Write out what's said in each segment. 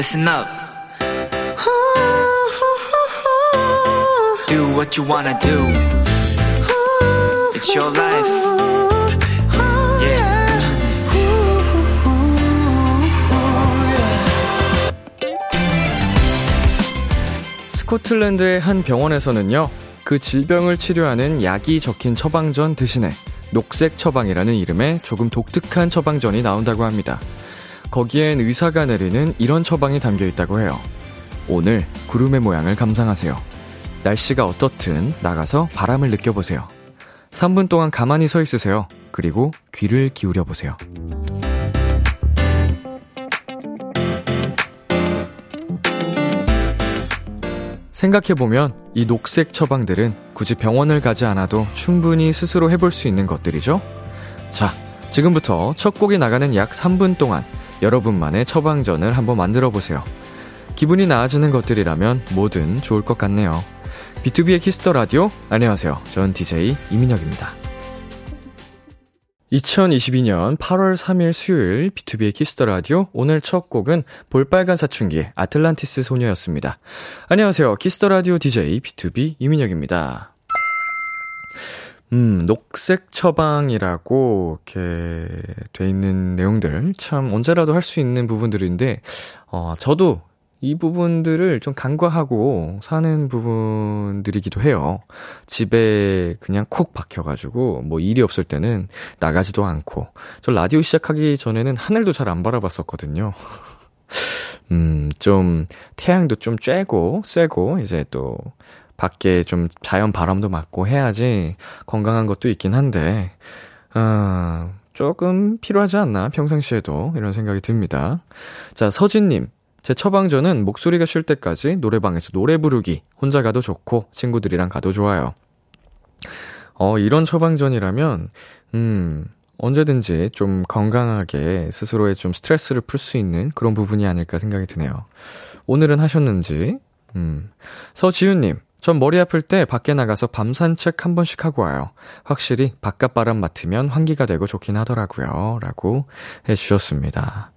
listen up. Do what you wanna do. It's your life. Yeah. 스코틀랜드의 한 병원에서는요, 그 질병을 치료하는 약이 적힌 처방전 대신에 녹색 처방이라는 이름의 조금 독특한 처방전이 나온다고 합니다. 거기엔 의사가 내리는 이런 처방이 담겨 있다고 해요. 오늘 구름의 모양을 감상하세요. 날씨가 어떻든 나가서 바람을 느껴보세요. 3분 동안 가만히 서 있으세요. 그리고 귀를 기울여 보세요. 생각해보면 이 녹색 처방들은 굳이 병원을 가지 않아도 충분히 스스로 해볼 수 있는 것들이죠? 자, 지금부터 첫 곡이 나가는 약 3분 동안 여러분만의 처방전을 한번 만들어 보세요. 기분이 나아지는 것들이라면 뭐든 좋을 것 같네요. B2B의 키스터 라디오. 안녕하세요. 전 DJ 이민혁입니다. 2022년 8월 3일 수요일 B2B의 키스터 라디오 오늘 첫 곡은 볼빨간 사춘기의 아틀란티스 소녀였습니다. 안녕하세요. 키스터 라디오 DJ B2B 이민혁입니다. 음, 녹색 처방이라고 이렇게 돼 있는 내용들 참 언제라도 할 수 있는 부분들인데 어, 저도 이 부분들을 좀 간과하고 사는 부분들이기도 해요. 집에 그냥 콕 박혀가지고, 뭐 일이 없을 때는 나가지도 않고, 저 라디오 시작하기 전에는 하늘도 잘 안 바라봤었거든요. 음, 좀, 태양도 좀 쬐고, 쐬고, 이제 또, 밖에 좀 자연 바람도 맞고 해야지 건강한 것도 있긴 한데, 어, 조금 필요하지 않나, 평상시에도. 이런 생각이 듭니다. 자, 서진님. 제 처방전은 목소리가 쉴 때까지 노래방에서 노래 부르기. 혼자 가도 좋고, 친구들이랑 가도 좋아요. 어, 이런 처방전이라면, 음, 언제든지 좀 건강하게 스스로의 좀 스트레스를 풀 수 있는 그런 부분이 아닐까 생각이 드네요. 오늘은 하셨는지, 음. 서지훈님, 전 머리 아플 때 밖에 나가서 밤 산책 한 번씩 하고 와요. 확실히 바깥 바람 맡으면 환기가 되고 좋긴 하더라고요. 라고 해주셨습니다.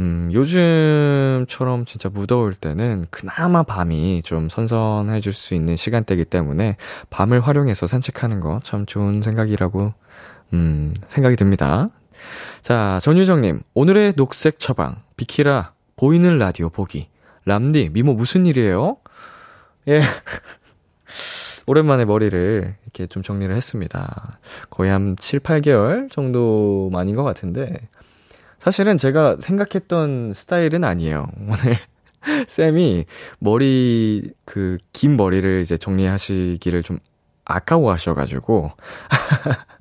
음, 요즘처럼 진짜 무더울 때는 그나마 밤이 좀 선선해질 수 있는 시간대이기 때문에 밤을 활용해서 산책하는 거 참 좋은 생각이라고, 음, 생각이 듭니다. 자, 전유정님, 오늘의 녹색 처방, 비키라, 보이는 라디오 보기. 람디, 미모 무슨 일이에요? 예. 오랜만에 머리를 이렇게 좀 정리를 했습니다. 거의 한 7, 8개월 정도 만인 것 같은데, 사실은 제가 생각했던 스타일은 아니에요. 오늘 쌤이 머리 그 긴 머리를 이제 정리하시기를 좀 아까워 하셔가지고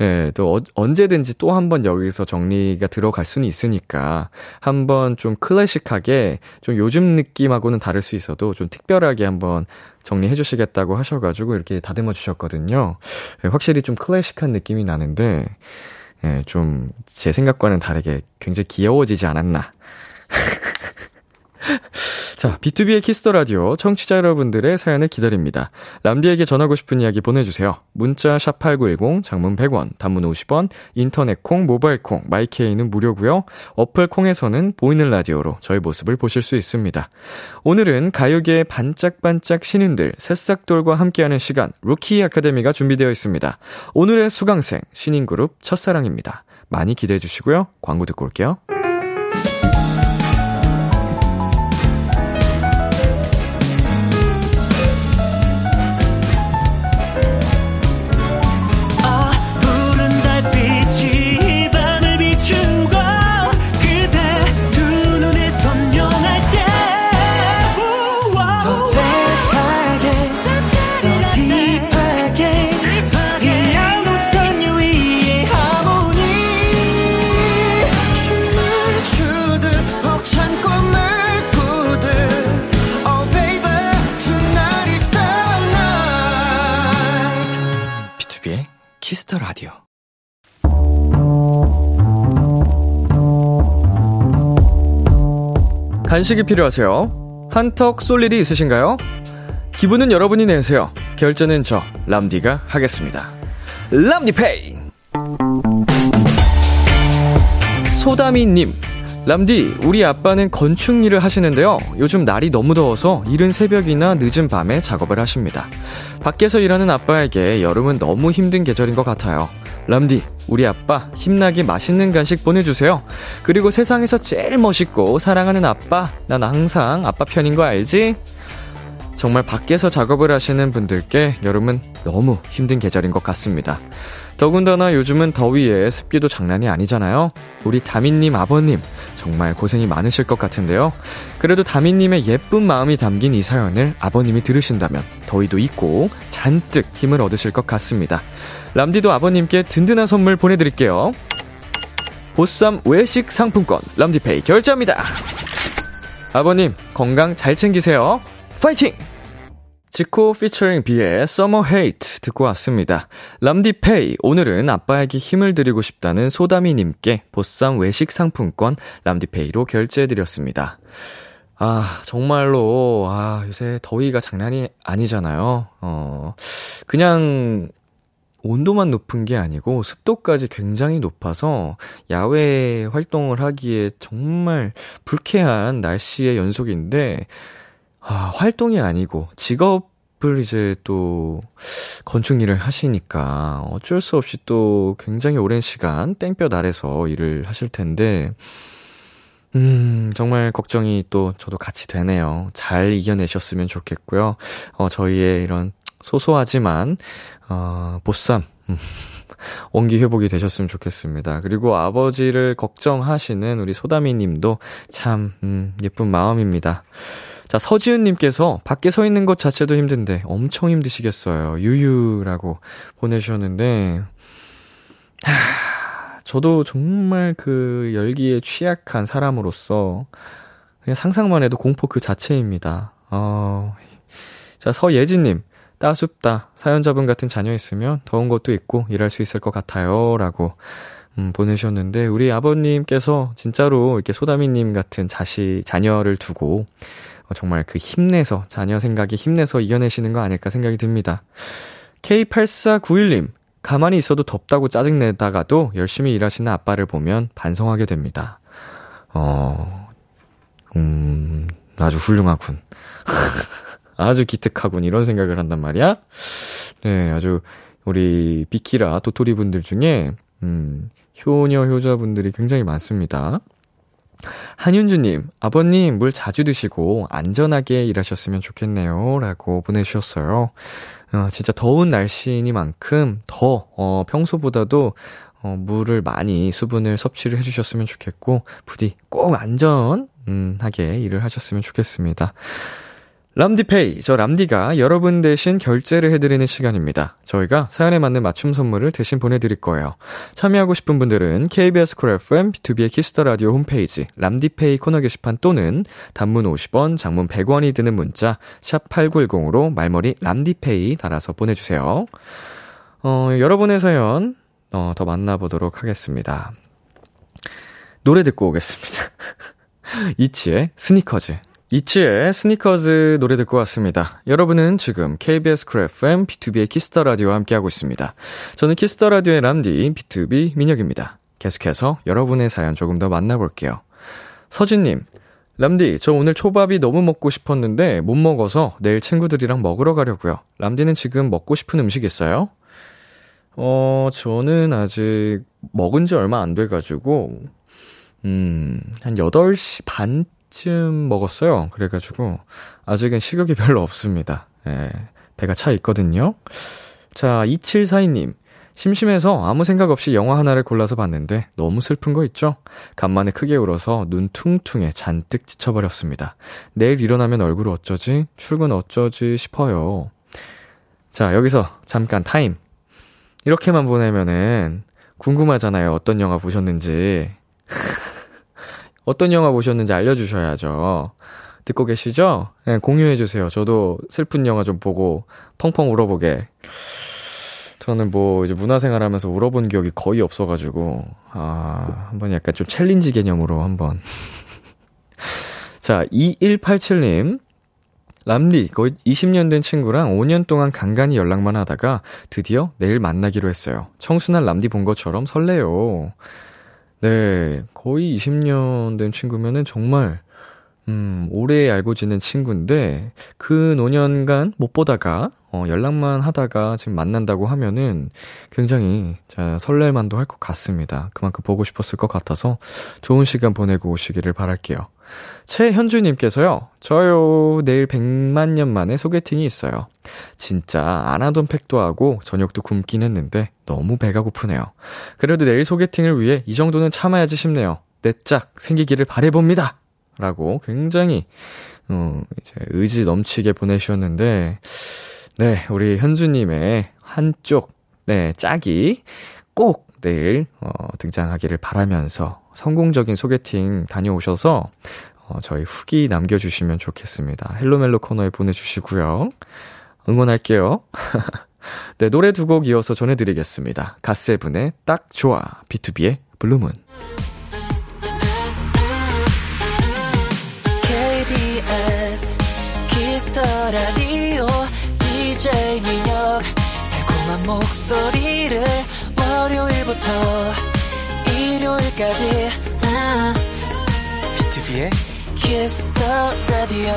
예, 또 어, 언제든지 또 한 번 여기서 정리가 들어갈 수는 있으니까 한번 좀 클래식하게 좀 요즘 느낌하고는 다를 수 있어도 좀 특별하게 한번 정리해 주시겠다고 하셔가지고 이렇게 다듬어 주셨거든요. 예, 확실히 좀 클래식한 느낌이 나는데 예, 좀 제 생각과는 다르게 굉장히 귀여워지지 않았나. 자, B2B의 키스터 라디오 청취자 여러분들의 사연을 기다립니다. 람디에게 전하고 싶은 이야기 보내주세요. 문자 샵 #8910 장문 100원, 단문 50원, 인터넷 콩, 모바일 콩, My K는 무료고요. 어플 콩에서는 보이는 라디오로 저희 모습을 보실 수 있습니다. 오늘은 가요계의 반짝반짝 신인들 새싹돌과 함께하는 시간 루키 아카데미가 준비되어 있습니다. 오늘의 수강생 신인 그룹 첫사랑입니다. 많이 기대해 주시고요. 광고 듣고 올게요. 간식이 필요하세요? 한턱 쏠 일이 있으신가요? 기분은 여러분이 내세요. 결제는 저 람디가 하겠습니다. 람디페이. 소다미님. 람디, 우리 아빠는 건축 일을 하시는데요. 요즘 날이 너무 더워서 이른 새벽이나 늦은 밤에 작업을 하십니다. 밖에서 일하는 아빠에게 여름은 너무 힘든 계절인 것 같아요. 람디, 우리 아빠 힘나게 맛있는 간식 보내주세요. 그리고 세상에서 제일 멋있고 사랑하는 아빠, 난 항상 아빠 편인 거 알지? 정말 밖에서 작업을 하시는 분들께 여름은 너무 힘든 계절인 것 같습니다. 더군다나 요즘은 더위에 습기도 장난이 아니잖아요. 우리 다민님 아버님, 정말 고생이 많으실 것 같은데요. 그래도 다민님의 예쁜 마음이 담긴 이 사연을 아버님이 들으신다면 더위도 잊고 잔뜩 힘을 얻으실 것 같습니다. 람디도 아버님께 든든한 선물 보내드릴게요. 보쌈 외식 상품권 람디페이 결제합니다. 아버님 건강 잘 챙기세요. 파이팅! 지코 피처링 비의 Summer Hate 듣고 왔습니다. 람디페이, 오늘은 아빠에게 힘을 드리고 싶다는 소다미님께 보쌈 외식 상품권 람디페이로 결제해드렸습니다. 아, 정말로, 아, 요새 더위가 장난이 아니잖아요. 어, 그냥 온도만 높은 게 아니고 습도까지 굉장히 높아서 야외 활동을 하기에 정말 불쾌한 날씨의 연속인데, 아, 활동이 아니고 직업을 이제 또 건축 일을 하시니까 어쩔 수 없이 또 굉장히 오랜 시간 땡볕 아래서 일을 하실 텐데, 음, 정말 걱정이 또 저도 같이 되네요. 잘 이겨내셨으면 좋겠고요. 어, 저희의 이런 소소하지만, 어, 보쌈, 음, 원기 회복이 되셨으면 좋겠습니다. 그리고 아버지를 걱정하시는 우리 소다미 님도 참, 음, 예쁜 마음입니다. 자, 서지은님께서 밖에 서 있는 것 자체도 힘든데 엄청 힘드시겠어요. 유유라고 보내주셨는데, 하, 저도 정말 그 열기에 취약한 사람으로서 그냥 상상만 해도 공포 그 자체입니다. 어, 자, 서예진님. 따숩다. 사연자분 같은 자녀 있으면 더운 것도 있고 일할 수 있을 것 같아요. 라고, 음, 보내셨는데, 우리 아버님께서 진짜로 이렇게 소다미님 같은 자식, 자녀를 두고, 어, 정말 그 힘내서, 자녀 생각에 힘내서 이겨내시는 거 아닐까 생각이 듭니다. K8491님, 가만히 있어도 덥다고 짜증내다가도 열심히 일하시는 아빠를 보면 반성하게 됩니다. 어, 음, 아주 훌륭하군. 아주 기특하군. 이런 생각을 한단 말이야. 네, 아주 우리 비키라 도토리 분들 중에, 음, 효녀 효자분들이 굉장히 많습니다. 한윤주님, 아버님, 물 자주 드시고 안전하게 일하셨으면 좋겠네요. 라고 보내주셨어요. 어, 진짜 더운 날씨니만큼 더, 어, 평소보다도, 어, 물을 많이 수분을 섭취를 해주셨으면 좋겠고, 부디 꼭 안전하게 음, 일을 하셨으면 좋겠습니다. 람디페이, 저 람디가 여러분 대신 결제를 해드리는 시간입니다. 저희가 사연에 맞는 맞춤 선물을 대신 보내드릴 거예요. 참여하고 싶은 분들은 KBS 쿨 FM, B2B의 키스터 라디오 홈페이지, 람디페이 코너 게시판 또는 단문 50원, 장문 100원이 드는 문자, 샵 8910으로 말머리 람디페이 달아서 보내주세요. 어, 여러분의 사연, 어, 더 만나보도록 하겠습니다. 노래 듣고 오겠습니다. ITZY의 SNEAKERS. ITZY의 SNEAKERS 노래 듣고 왔습니다. 여러분은 지금 KBS 쿨 FM, B2B의 키스터 라디오와 함께하고 있습니다. 저는 키스터 라디오의 람디, B2B 민혁입니다. 계속해서 여러분의 사연 조금 더 만나볼게요. 서진님, 람디, 저 오늘 초밥이 너무 먹고 싶었는데 못 먹어서 내일 친구들이랑 먹으러 가려고요. 람디는 지금 먹고 싶은 음식 있어요? 어, 저는 아직 먹은 지 얼마 안 돼가지고, 음, 한 8시 반 쯤 먹었어요. 그래가지고, 아직은 식욕이 별로 없습니다. 예, 배가 차 있거든요. 자, 2742님. 심심해서 아무 생각 없이 영화 하나를 골라서 봤는데 너무 슬픈 거 있죠? 간만에 크게 울어서 눈 퉁퉁해 잔뜩 지쳐버렸습니다. 내일 일어나면 얼굴 어쩌지? 출근 어쩌지 싶어요. 자, 여기서 잠깐 타임. 이렇게만 보내면은 궁금하잖아요. 어떤 영화 보셨는지. 어떤 영화 보셨는지 알려주셔야죠. 듣고 계시죠? 네, 공유해주세요. 저도 슬픈 영화 좀 보고 펑펑 울어보게. 저는 뭐 이제 문화생활 하면서 울어본 기억이 거의 없어가지고, 아, 한번 약간 좀 챌린지 개념으로 한번. 자, 2187님. 람디, 거의 20년 된 친구랑 5년 동안 간간히 연락만 하다가 드디어 내일 만나기로 했어요. 청순한 람디 본 것처럼 설레요. 네, 거의 20년 된 친구면은 정말, 음, 오래 알고 지낸 친구인데, 그 노년간 못 보다가, 어, 연락만 하다가 지금 만난다고 하면은 굉장히 자, 설렐만도 할 것 같습니다. 그만큼 보고 싶었을 것 같아서 좋은 시간 보내고 오시기를 바랄게요. 최현주님께서요, 저요, 내일 100만 년 만에 소개팅이 있어요. 진짜 안 하던 팩도 하고 저녁도 굶긴 했는데 너무 배가 고프네요. 그래도 내일 소개팅을 위해 이 정도는 참아야지 싶네요. 내 짝 생기기를 바래봅니다! 라고 굉장히, 어, 이제 의지 넘치게 보내주셨는데, 네, 우리 현주님의 한쪽, 네, 짝이 꼭 내일, 어, 등장하기를 바라면서 성공적인 소개팅 다녀오셔서, 어, 저희 후기 남겨주시면 좋겠습니다. 헬로멜로 코너에 보내주시고요. 응원할게요. 네, 노래 두 곡 이어서 전해드리겠습니다. 갓세븐의 딱 좋아, B2B의 블루문. KBS Kiss the Radio DJ 민혁 달콤한 목소리를 월요일부터 일요일까지 아, B2B의 키스터 라디오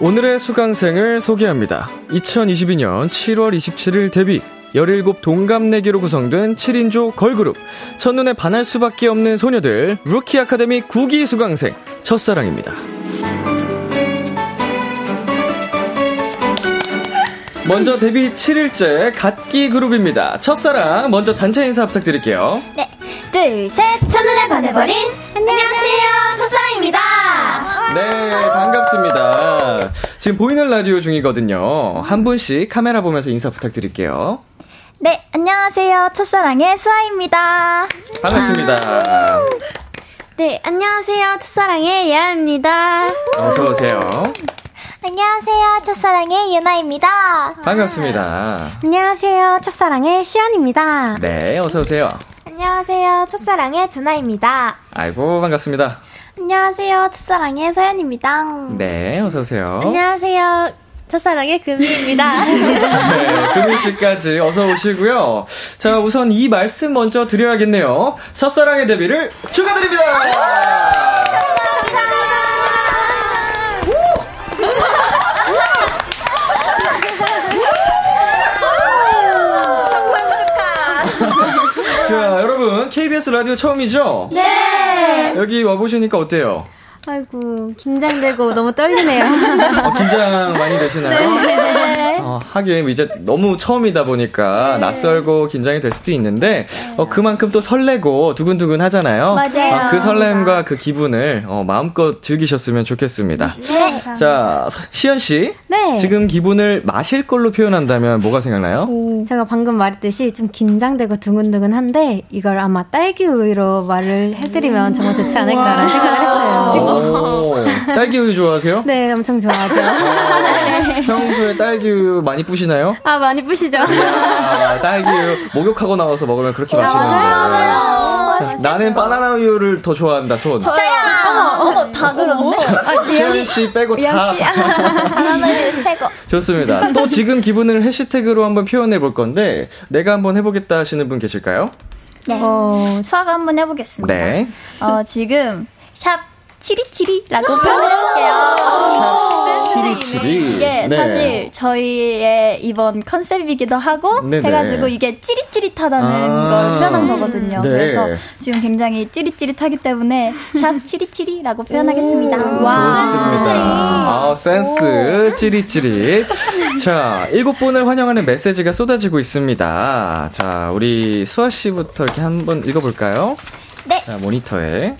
오늘의 수강생을 소개합니다. 2022년 7월 27일 데뷔, 17 동갑내기로 구성된 7인조 걸그룹, 첫눈에 반할 수밖에 없는 소녀들, 루키 아카데미 9기 수강생, 첫사랑입니다. 먼저 데뷔 7일째 갓기 그룹입니다. 첫사랑, 먼저 단체 인사 부탁드릴게요. 네, 둘, 셋, 첫눈에 반해버린 안녕하세요, 첫사랑입니다. 네, 반갑습니다. 지금 보이는 라디오 중이거든요. 한 분씩 카메라 보면서 인사 부탁드릴게요. 네, 안녕하세요, 첫사랑의 수아입니다. 반갑습니다. 네, 안녕하세요, 첫사랑의 예아입니다. 어서 오세요. 안녕하세요, 첫사랑의 유나입니다. 반갑습니다. 안녕하세요, 첫사랑의 시연입니다. 네, 어서오세요. 안녕하세요, 첫사랑의 두나입니다. 아이고, 반갑습니다. 안녕하세요, 첫사랑의 서연입니다. 네, 어서오세요. 안녕하세요, 첫사랑의 금희입니다. 네, 금일 씨까지 어서 오시고요. 자, 우선 이 말씀 먼저 드려야겠네요. 첫사랑의 데뷔를 축하드립니다! 자, 여러분, KBS 라디오 처음이죠? 네. 여기 와보시니까 어때요? 아이고 긴장되고 너무 떨리네요. 어, 긴장 많이 되시나요? 네. 어, 하긴 이제 너무 처음이다 보니까 낯설고 긴장이 될 수도 있는데 어, 그만큼 또 설레고 두근두근 하잖아요. 맞아요. 어, 그 설렘과 그 기분을 어, 마음껏 즐기셨으면 좋겠습니다. 네. 자, 시연 씨. 네. 지금 기분을 마실 걸로 표현한다면 뭐가 생각나요? 제가 방금 말했듯이 좀 긴장되고 두근두근한데 이걸 아마 딸기 우유로 말을 해드리면 정말 좋지 않을까라는 생각을 했어요. 오, 딸기 우유 좋아하세요? 네, 엄청 좋아하죠. 평소에 딸기 우유 많이 뿌시나요? 아 많이 뿌시죠. 아, 딸기 우유 목욕하고 나와서 먹으면 그렇게 맛있는데. 자, 나는 바나나 우유를 더 좋아한다, 손. 어머, 어머, 다 그렇네. 시연 씨 빼고 다. 바나나를 최고. 좋습니다. 또 지금 기분을 해시태그로 한번 표현해 볼 건데, 내가 한번 해보겠다 하시는 분 계실까요? 네. 수화가 한번 해보겠습니다. 네. 어, 지금, 샵, 치리치리라고 표현해볼게요. 치리치리. 이게 네. 사실 저희의 이번 컨셉이기도 하고 네네. 해가지고 이게 찌릿찌릿하다는 아. 걸 표현한 거거든요. 네. 그래서 지금 굉장히 찌릿찌릿하기 때문에 샵 치리치리라고 표현하겠습니다. 좋습니다. 아, 센스, 찌릿찌릿. 자, 일곱 분을 환영하는 메시지가 쏟아지고 있습니다. 자, 우리 수아 씨부터 이렇게 한번 읽어볼까요? 네. 자, 모니터에.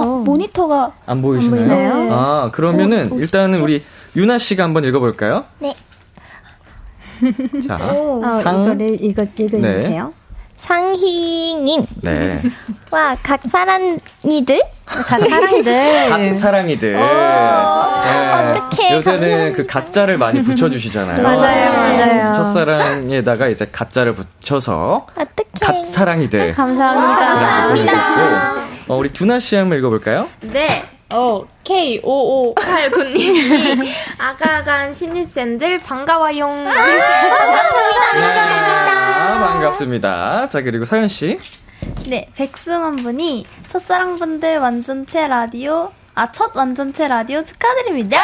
어, 모니터가 안 보이시나요? 보이나요? 아, 그러면은 일단은 우리 유나 씨가 한번 읽어볼까요? 네. 자, 어, 상. 이거를 이거 읽으면 네. 돼요? 상희님 네. 와 각 사랑이들 갓 사랑이들. 갓 사랑이들. 네. 어떡해, 요새는 그 가짜를 많이 붙여주시잖아요. 맞아요, 맞아요. 첫사랑에다가 이제 가짜를 붙여서 어떡해 갓 사랑이들. 감사합니다. 이라고 보내주셨고, 어, 우리 두나 씨 한번 읽어볼까요? 네. 어, K5589님이 아가간 신입생들 반가워요. 네, 반갑습니다. 자, 그리고 사연 씨. 네, 백승원 분이 첫사랑 분들 완전체 라디오, 아, 첫 완전체 라디오 축하드립니다!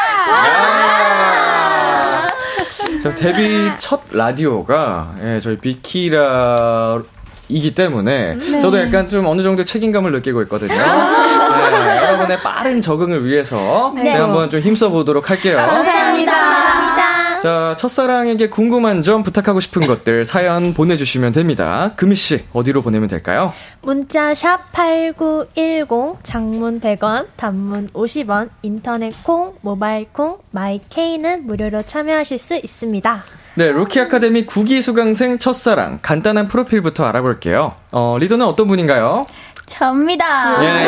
저 데뷔 첫 라디오가, 예, 저희 비키라, 이기 때문에 저도 약간 좀 어느 정도 책임감을 느끼고 있거든요. 네, 여러분의 빠른 적응을 위해서 제가 한번 좀 힘써 보도록 할게요. 감사합니다. 감사합니다. 자, 첫사랑에게 궁금한 점 부탁하고 싶은 것들 사연 보내주시면 됩니다. 금희 씨 어디로 보내면 될까요? 문자 샵 8910 장문 100원, 단문 50원, 인터넷 콩, 모바일 콩, My K는 무료로 참여하실 수 있습니다. 네, 루키 아카데미 9기 수강생 첫사랑 간단한 프로필부터 알아볼게요. 어, 리더는 어떤 분인가요? 접니다. 예.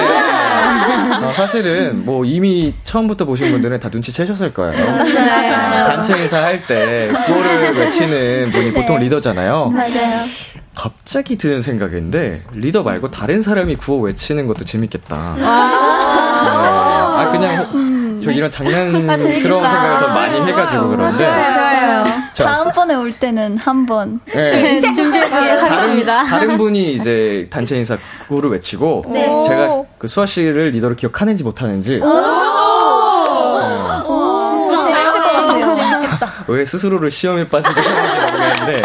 어, 사실은 뭐 이미 처음부터 보신 분들은 다 눈치채셨을 거예요. 단체 인사 할 때 구호를 외치는 분이 보통 리더잖아요. 맞아요. 갑자기 드는 생각인데 리더 말고 다른 사람이 구호 외치는 것도 재밌겠다. 네. 아 그냥 저 이런 장난스러운 생각을 좀 많이 해가지고 그런데 좋아요. 자, 다음번에 올 때는 한번 네. 준비해보도록 다른, 하겠습니다. 다른 분이 이제 단체 인사 구호를 외치고 네. 제가 그 수아 씨를 리더로 기억하는지 못하는지 진짜 재밌을 것 같아요. 왜 스스로를 시험에 빠지게 하는지 모르겠는데.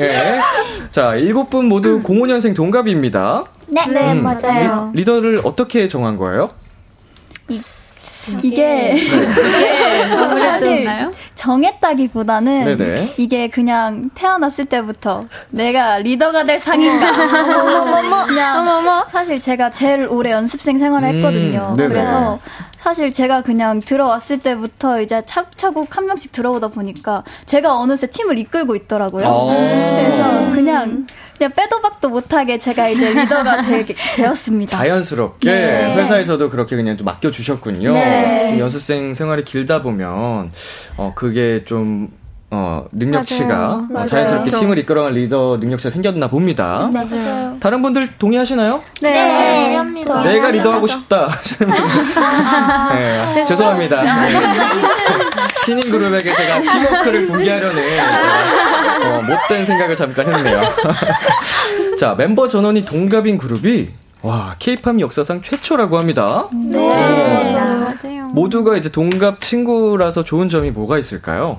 예. 자, 일곱 분 모두 05년생 동갑입니다. 네, 음, 맞아요. 리, 더를 어떻게 정한 거예요? 이 게 사실 정했나요? 정했다기보다는 네네. 이게 그냥 태어났을 때부터 내가 리더가 될 상인가 그냥 사실 제가 제일 오래 연습생 생활을 음, 했거든요. 네네. 그래서 사실 제가 그냥 들어왔을 때부터 이제 차곡차곡 한 명씩 들어오다 보니까 제가 어느새 팀을 이끌고 있더라고요. 어. 그래서 그냥 그냥 빼도 박도 못하게 제가 이제 리더가 되, 되었습니다. 자연스럽게 네. 회사에서도 그렇게 그냥 좀 맡겨주셨군요. 네. 연습생 생활이 길다 보면, 어, 그게 좀, 어, 능력치가 어, 맞아요. 자연스럽게 맞아요. 팀을 이끌어갈 리더 능력치가 생겼나 봅니다. 맞아요. 다른 분들 동의하시나요? 네. 합니다. 내가 리더하고 싶다 하시는 분. 네, 죄송합니다. 네. 신인 그룹에게 제가 팀워크를 붕괴하려는 제가, 어, 못된 생각을 잠깐 했네요. 자, 멤버 전원이 동갑인 그룹이 와, 케이팝 역사상 최초라고 합니다. 네. 맞아요. 모두가 이제 동갑 친구라서 좋은 점이 뭐가 있을까요?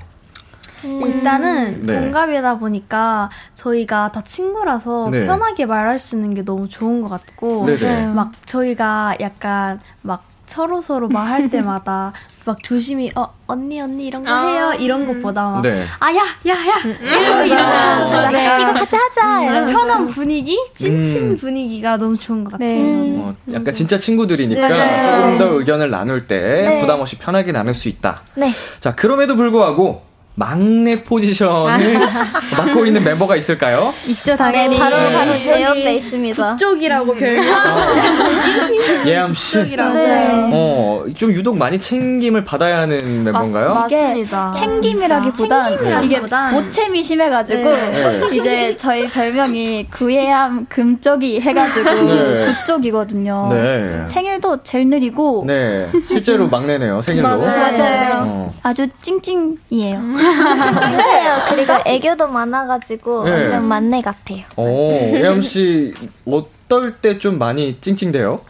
일단은 네. 동갑이다 보니까 저희가 다 친구라서 네. 편하게 말할 수 있는 게 너무 좋은 것 같고 네네. 막 저희가 약간 막 서로 서로 말할 때마다 막 조심히 어 언니 언니 이런 거 해요 이런 것보다 막 네. 아야 야야 이런 이런. 네. 이거 같이 하자. 이런 편한 분위기 찐친 음. 분위기가 너무 좋은 것 같아요. 어, 약간 진짜 친구들이니까 네. 조금 더 의견을 나눌 때 네. 부담 없이 편하게 나눌 수 있다. 네. 자, 그럼에도 불구하고 막내 포지션을 맡고 있는 멤버가 있을까요? 있죠, 당연히. 바로 네. 바로 제 옆에 있습니다. 쪽이라고 별명. 예암 씨. 네. 어, 좀 유독 많이 챙김을 받아야 하는 멤버인가요? 이게 맞습니다. 챙김이라기보단 챙김이라기보단 이게 모챔이 심해가지고 네. 이제 저희 별명이 구예함 금쪽이 해가지고 네. 그쪽이거든요. 네. 생일도 제일 느리고 네. 실제로 막내네요, 생일로. 맞아요. 어. 아주 찡찡이에요. 그래요. 그리고 애교도 많아가지고 네. 완전 만내 같아요. 어, 예암 씨, 어떨 때 좀 많이 찡찡대요?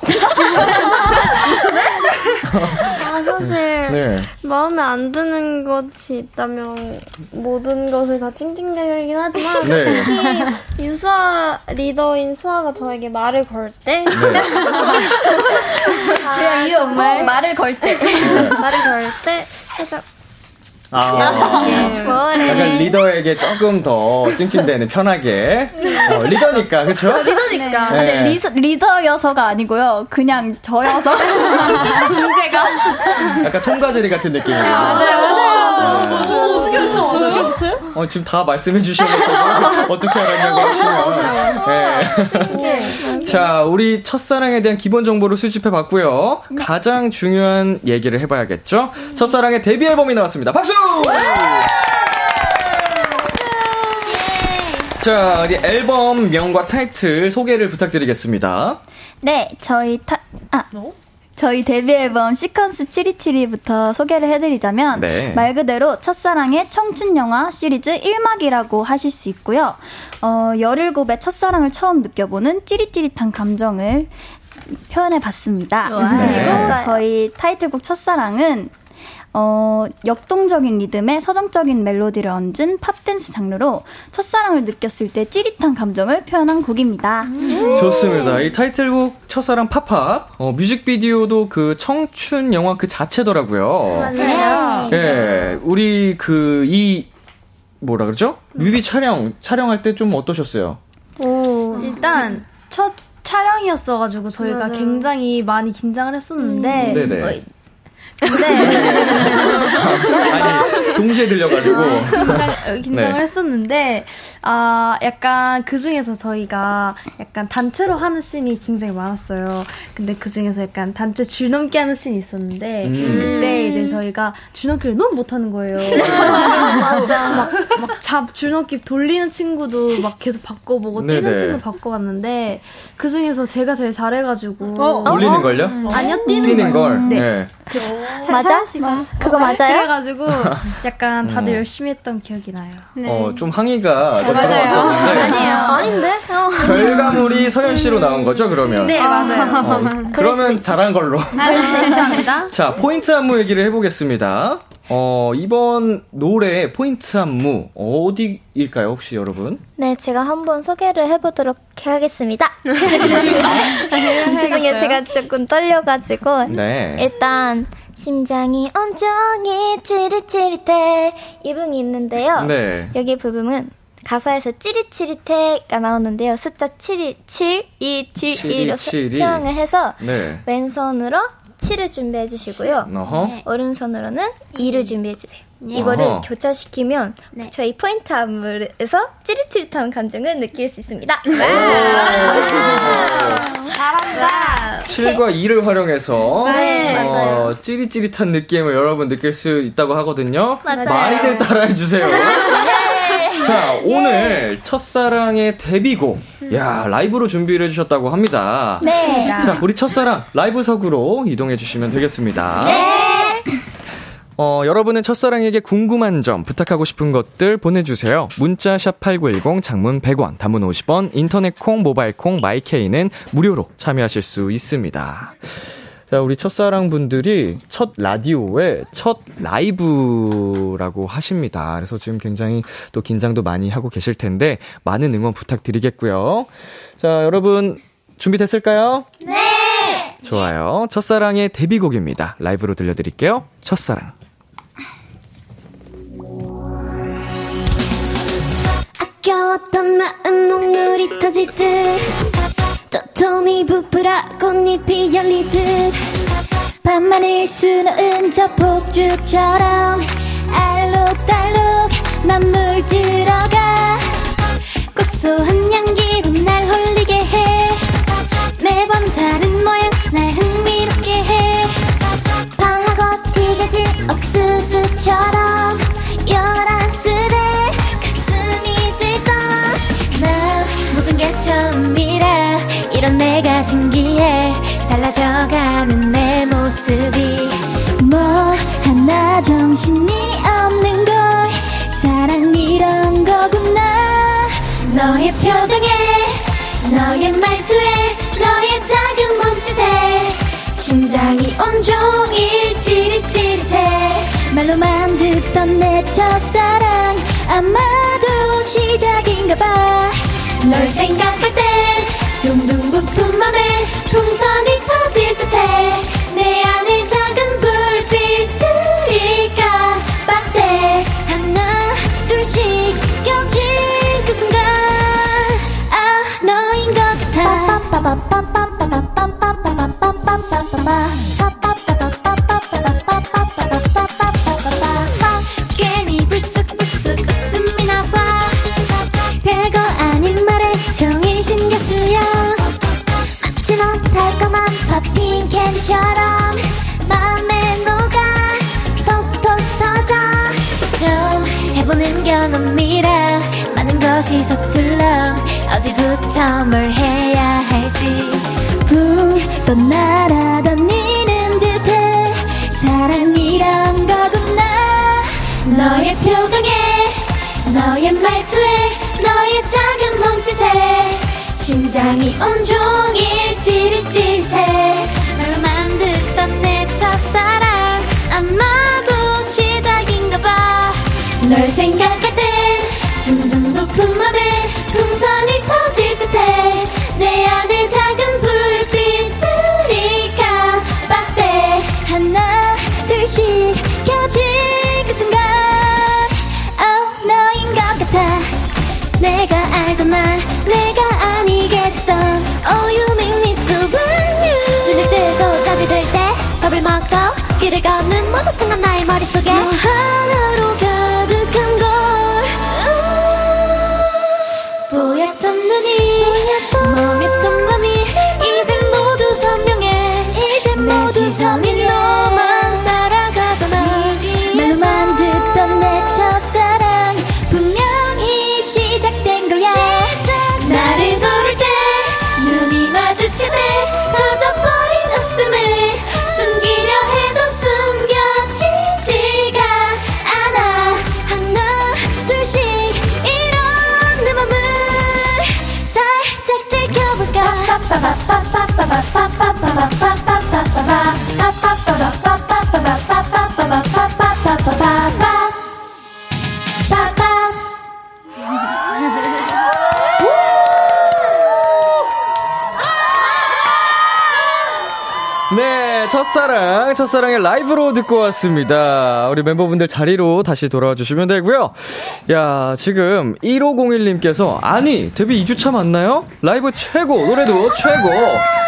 아, 사실 네. 마음에 안 드는 것이 있다면 모든 것을 다 찡찡대긴 하지만 네. 특히 유수아 리더인 수아가 저에게 말을 걸 때 네. 그냥 이유 없고 말을 걸 때. 말을 걸 때 살짝 아. 좋아해. 약간 리더에게 조금 더 찡찡대는 편하게. 어, 리더니까, 그쵸? 리더니까. 네. 근데 리서, 리더여서가 아니고요. 그냥 저여서. 존재가. 약간 통과제리 같은 느낌이에요. 어떻게 했어요? 어, 지금 다 말씀해 주셔서 어떻게 알았냐고 하시면. 네. 자, 우리 첫사랑에 대한 기본 정보를 수집해 봤고요. 가장 중요한 얘기를 해봐야겠죠? 첫사랑의 데뷔 앨범이 나왔습니다. 박수! 자, 우리 앨범 명과 타이틀 소개를 부탁드리겠습니다. 네, 저희 타, 아. 저희 데뷔 앨범 시퀀스 727부터 소개를 해드리자면 네. 말 그대로 첫사랑의 청춘 영화 시리즈 1막이라고 하실 수 있고요. 어, 17의 첫사랑을 처음 느껴보는 찌릿찌릿한 감정을 표현해 봤습니다. 네. 그리고 저희 타이틀곡 첫사랑은 어, 역동적인 리듬에 서정적인 멜로디를 얹은 팝댄스 장르로 첫사랑을 느꼈을 때 찌릿한 감정을 표현한 곡입니다. 좋습니다. 이 타이틀곡 첫사랑 팝팝 어, 뮤직비디오도 그 청춘 영화 그 자체더라고요. 맞아요. 예, 우리 그 이 뭐라 그러죠? 뮤비 촬영 촬영할 때 좀 어떠셨어요? 오, 일단 첫 촬영이었어가지고 저희가 맞아요. 굉장히 많이 긴장을 했었는데 네 네. 어, 근데 아니 동시에 들려가지고 긴장, 어, 긴장을 네. 했었는데 아 약간 그 중에서 저희가 약간 단체로 하는 씬이 굉장히 많았어요. 근데 그 중에서 약간 단체 줄넘기 하는 씬이 있었는데 음. 그때 이제 저희가 줄넘기를 너무 못하는 거예요. 맞아. 막잡 줄넘기 돌리는 친구도 막 계속 바꿔보고 네네. 뛰는 친구 바꿔봤는데 그 중에서 제가 제일 잘해가지고 올리는 걸요? 아니요 뛰는, 뛰는 걸. 걸. 네. 네. 맞아? 그거 맞아요? 그래가지고 약간 다들 음. 열심히 했던 기억이 나요. 어, 좀 항의가 좀 들어왔었는데 아니에요. 아닌데? 어. 결과물이 서현 씨로 나온 거죠, 그러면? 네 맞아요. 어, 그러면 잘한 걸로. 감사합니다. 자, 포인트 안무 얘기를 해보겠습니다. 어, 이번 노래의 포인트 안무, 어디일까요, 혹시 여러분? 네, 제가 한번 소개를 해보도록 하겠습니다. 죄송해요, 제가 조금 떨려가지고. 네. 일단, 심장이 온종일 찌릿찌릿해. 이 부분이 있는데요. 네. 여기 부분은 가사에서 찌릿찌릿해가 나오는데요. 숫자 7이 7, 2, 7, 2로 7이. 표현을 해서 네. 왼손으로 7을 준비해 주시고요. 어허. 오른손으로는 2를 준비해 주세요. 이거를 어허. 교차시키면 저희 포인트 안무에서 찌릿찌릿한 감정을 느낄 수 있습니다. 잘한다. 7과 2를 활용해서 네, 어. 찌릿찌릿한 느낌을 여러분 느낄 수 있다고 하거든요. 맞아요. 많이들 따라해 주세요. 자, 오늘 첫사랑의 데뷔곡. 야, 라이브로 준비를 해 주셨다고 합니다. 네. 자, 우리 첫사랑 라이브석으로 이동해 주시면 되겠습니다. 어, 여러분은 첫사랑에게 궁금한 점, 부탁하고 싶은 것들 보내주세요. 문자 샵8910, 장문 100원, 단문 50원, 인터넷 콩, 모바일 콩, 마이케이는 무료로 참여하실 수 있습니다. 자, 우리 첫사랑 분들이 첫 라디오에 첫 라이브라고 하십니다. 그래서 지금 굉장히 또 긴장도 많이 하고 계실 텐데, 많은 응원 부탁드리겠고요. 자, 여러분, 준비됐을까요? 네! 좋아요. 첫사랑의 데뷔곡입니다. 라이브로 들려드릴게요. 첫사랑. 아껴왔던 마음 몽물이 터지듯 도톰이 부풀어 꽃잎이 열리듯 밤하늘 수놓은 저 폭죽처럼 알록달록 난 물들어가 고소한 향기로 날 홀리게 해. 매번 다른 모양 날 흥미롭게 해. 방하고 티가지 옥수수처럼 열한스레 가슴이 들떠. 나 모든 게 처음이라 이런 내가 신기해 달라져가는 내 모습이 뭐 하나 정신이 없는 걸. 사랑 이런 거구나. 너의 표정에 너의 말투에 너의 작은 몸짓에 심장이 온종일 찌릿찌릿해. 말로만 듣던 내 첫사랑 아마도 시작인가 봐널 생각할 땐 둥둥 부푼 맘에 풍선이 터질 듯해. 내 안에 작은 불빛들이 깜빡대. 하나 둘씩 켜진 그 순간. 아 너인 것 같아 봄처럼 마음에 녹아 톡톡 터져. 처음 해보는 경험이라 많은 것이 서툴러 어디부터 뭘 해야 할지. 붕또 날아다니는 듯해 사랑이란 거구나. 너의 표정에 너의 말투에 너의 작은 몸짓에 심장이 온종일 찌릿찌릿해. 말로만 듣던 내 첫사랑. 아마도 시작인가 봐. 널 생각할 땐 첫사랑, 첫사랑의 라이브로 듣고 왔습니다. 우리 멤버분들 자리로 다시 돌아와 주시면 되고요. 야, 지금 1501님께서 아니, 데뷔 2주차 맞나요? 라이브 최고, 노래도 최고.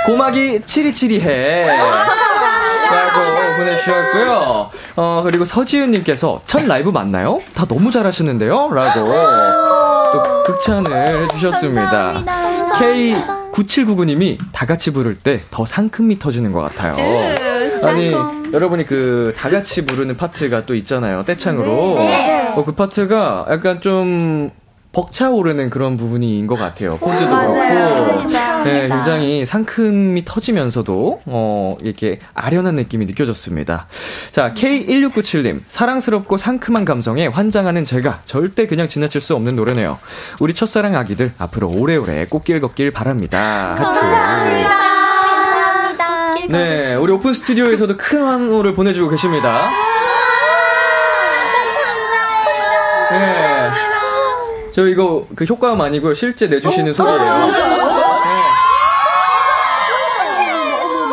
고막이 치리치리해. 라고 보내주셨고요. 어, 그리고 서지윤님께서 첫 라이브 맞나요? 다 너무 잘하시는데요? 라고 또 극찬을 해주셨습니다. K9799님이 다 같이 부를 때 더 상큼미 터지는 것 같아요. 아니, 여러분이 그 다 같이 부르는 파트가 또 있잖아요. 떼창으로. 어, 그 파트가 약간 좀 벅차오르는 그런 부분인 것 같아요. 콘드도 그렇고. 네, 굉장히 상큼이 터지면서도, 어, 이렇게 아련한 느낌이 느껴졌습니다. 자, K1697님. 사랑스럽고 상큼한 감성에 환장하는 제가 절대 그냥 지나칠 수 없는 노래네요. 우리 첫사랑 아기들 앞으로 오래오래 꽃길 걷길 바랍니다. 하트. 감사합니다. 네, 우리 오픈 스튜디오에서도 큰 환호를 보내주고 계십니다. 저 이거 그 효과음 아니고요. 실제 내주시는 소리예요. 네.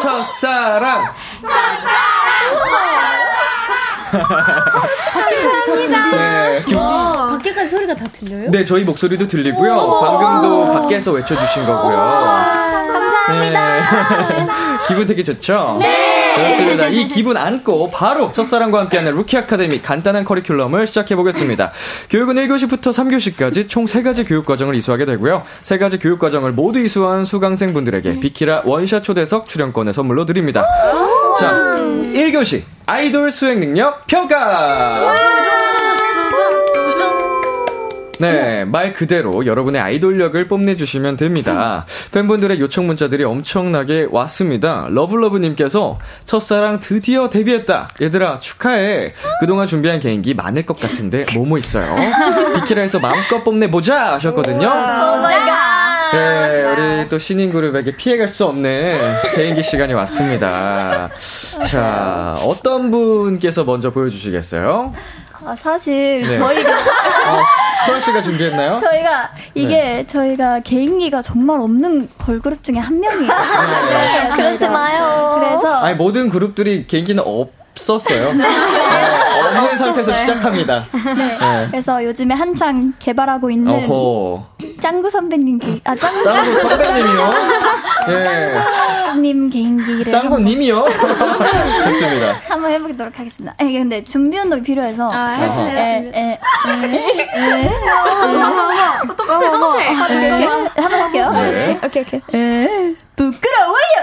첫사랑. 네, 기- 밖에까지 소리가 다 들려요? 네, 저희 목소리도 들리고요. 방금도 밖에서 외쳐주신 거고요. 감사합니다. 기분 되게 좋죠? 네. 그렇습니다. 이 기분 안고 바로 첫사랑과 함께하는 루키 아카데미 간단한 커리큘럼을 시작해보겠습니다. 교육은 1교시부터 3교시까지 총 3가지 교육과정을 이수하게 되고요. 3가지 교육과정을 모두 이수한 수강생분들에게 비키라 원샷 초대석 출연권을 선물로 드립니다. 자, 1교시 아이돌 수행 능력 평가! 네, 말 그대로 여러분의 아이돌력을 뽐내주시면 됩니다. 팬분들의 요청 문자들이 엄청나게 왔습니다. 러블러브님께서 첫사랑 드디어 데뷔했다. 얘들아, 축하해. 그동안 준비한 개인기 많을 것 같은데, 뭐뭐 있어요? 비키라에서 마음껏 뽐내보자! 하셨거든요. 네, 우리 또 신인 그룹에게 피해갈 수 없는 개인기 시간이 왔습니다. 자, 어떤 분께서 먼저 보여주시겠어요? 아, 사실 네. 저희가 어, 수아 씨가 준비했나요? 저희가 이게 저희가 개인기가 정말 없는 걸그룹 중에 한 명이에요. 네, 그러지 마요. 그래서 아니 모든 그룹들이 개인기는 없었어요. 네, 없는 상태에서 시작합니다. 네. 그래서 요즘에 한창 개발하고 있는 어허. 짱구 선배님 개, 아 짱구 짱구 선배님이요? 네. 님 개인기를 짱구 님이요? 좋습니다. 한번, 해보도록 하겠습니다. 아, 근데 준비 운동이 필요해서 아, 했어요. 에, 에, 에, 에, 어떡해, 어떡해. 이렇게 한번 할게요. 네. 오케이 오케이. 에, 부끄러워요.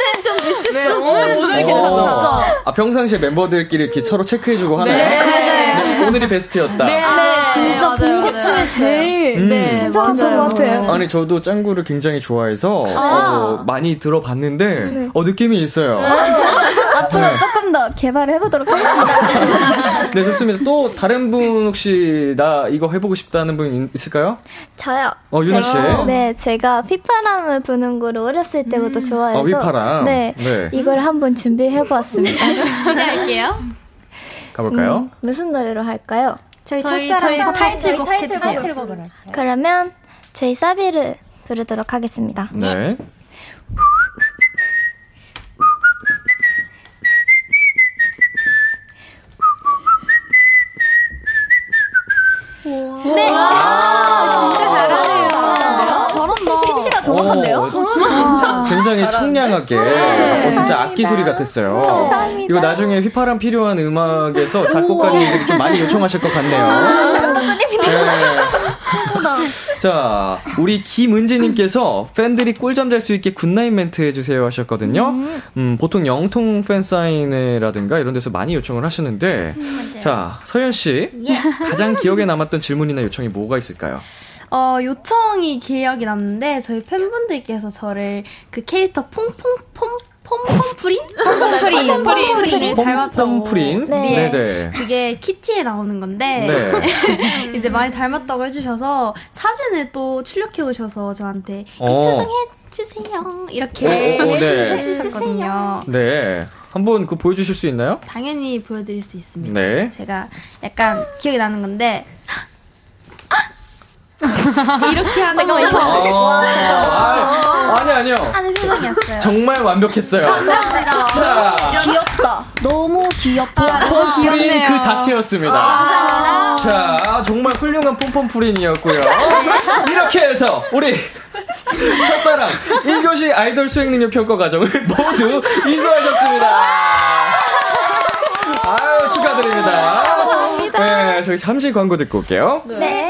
어, 근데 오늘 좀 비슷했어. 진짜 오늘 괜찮았어. 아, 평상시에 멤버들끼리 이렇게 서로 체크해주고 하나요? 네. 오늘이 베스트였다. 네, 진짜 본것 중에 제일 음. 네, 괜찮은 것 같아요. 아니 저도 짱구를 굉장히 좋아해서 아. 어, 많이 들어봤는데 네. 어 느낌이 있어요. 앞으로 네. 조금 더 개발을 해보도록 하겠습니다. 네 좋습니다. 또 다른 분 혹시 나 이거 해보고 싶다는 분 있- 있을까요? 저요. 어, 유나 씨. 네, 제가 휘파람을 부는 거를 어렸을 때부터 좋아해서 어, 휘파람. 네, 네. 이걸 한번 준비해 보았습니다. 기대할게요. 가볼까요? 무슨 노래로 할까요? 저희, 저희 첫사랑 저희 타이틀- 타이틀곡 해주세요. 그러면 저희 사비를 부르도록 하겠습니다. 네. 네. 진짜 잘하네요. 피치가 정확한데요? 어, 굉장히 청량하게 어, 진짜 악기 소리 같았어요. 감사합니다. 이거 나중에 휘파람 필요한 음악에서 작곡가님들이 좀 많이 요청하실 것 같네요. 잘 부탁드립니다. 네. 자, 우리 김은지님께서 팬들이 꿀잠 잘 수 있게 good night 멘트 해주세요 하셨거든요. 음, 보통 영통 팬 사인회라든가 이런 데서 많이 요청을 하시는데, 자, 서현씨. 가장 기억에 남았던 질문이나 요청이 뭐가 있을까요? 어, 요청이 기억이 남는데, 저희 팬분들께서 저를 그 캐릭터 퐁퐁퐁, 폼폼프린? 폼프린. 폼프린을 닮았다고. 폼프린? 네. 네네. 그게 키티에 나오는 건데, 네. 이제 많이 닮았다고 해주셔서, 사진을 또 출력해 오셔서 저한테, 이 어. 표정 해주세요. 이렇게 오, 오, 네. 해주셨거든요. 네. 한번 그 보여주실 수 있나요? 당연히 보여드릴 수 있습니다. 네. 제가 약간 기억이 나는 건데, 이렇게 하는 거 아, 아니, 아니요. 하는 표정이었어요. 정말 완벽했어요. 감사합니다. 자. 귀엽다. 너무 귀엽다. 폼프린 그 자체였습니다. 감사합니다. 자, 정말 훌륭한 폼폼프린이었고요. 이렇게 해서 우리 첫사랑 1교시 아이돌 수행 능력 평가 과정을 모두 이수하셨습니다. 아유, 축하드립니다. 네, 저희 잠시 광고 듣고 올게요. 네.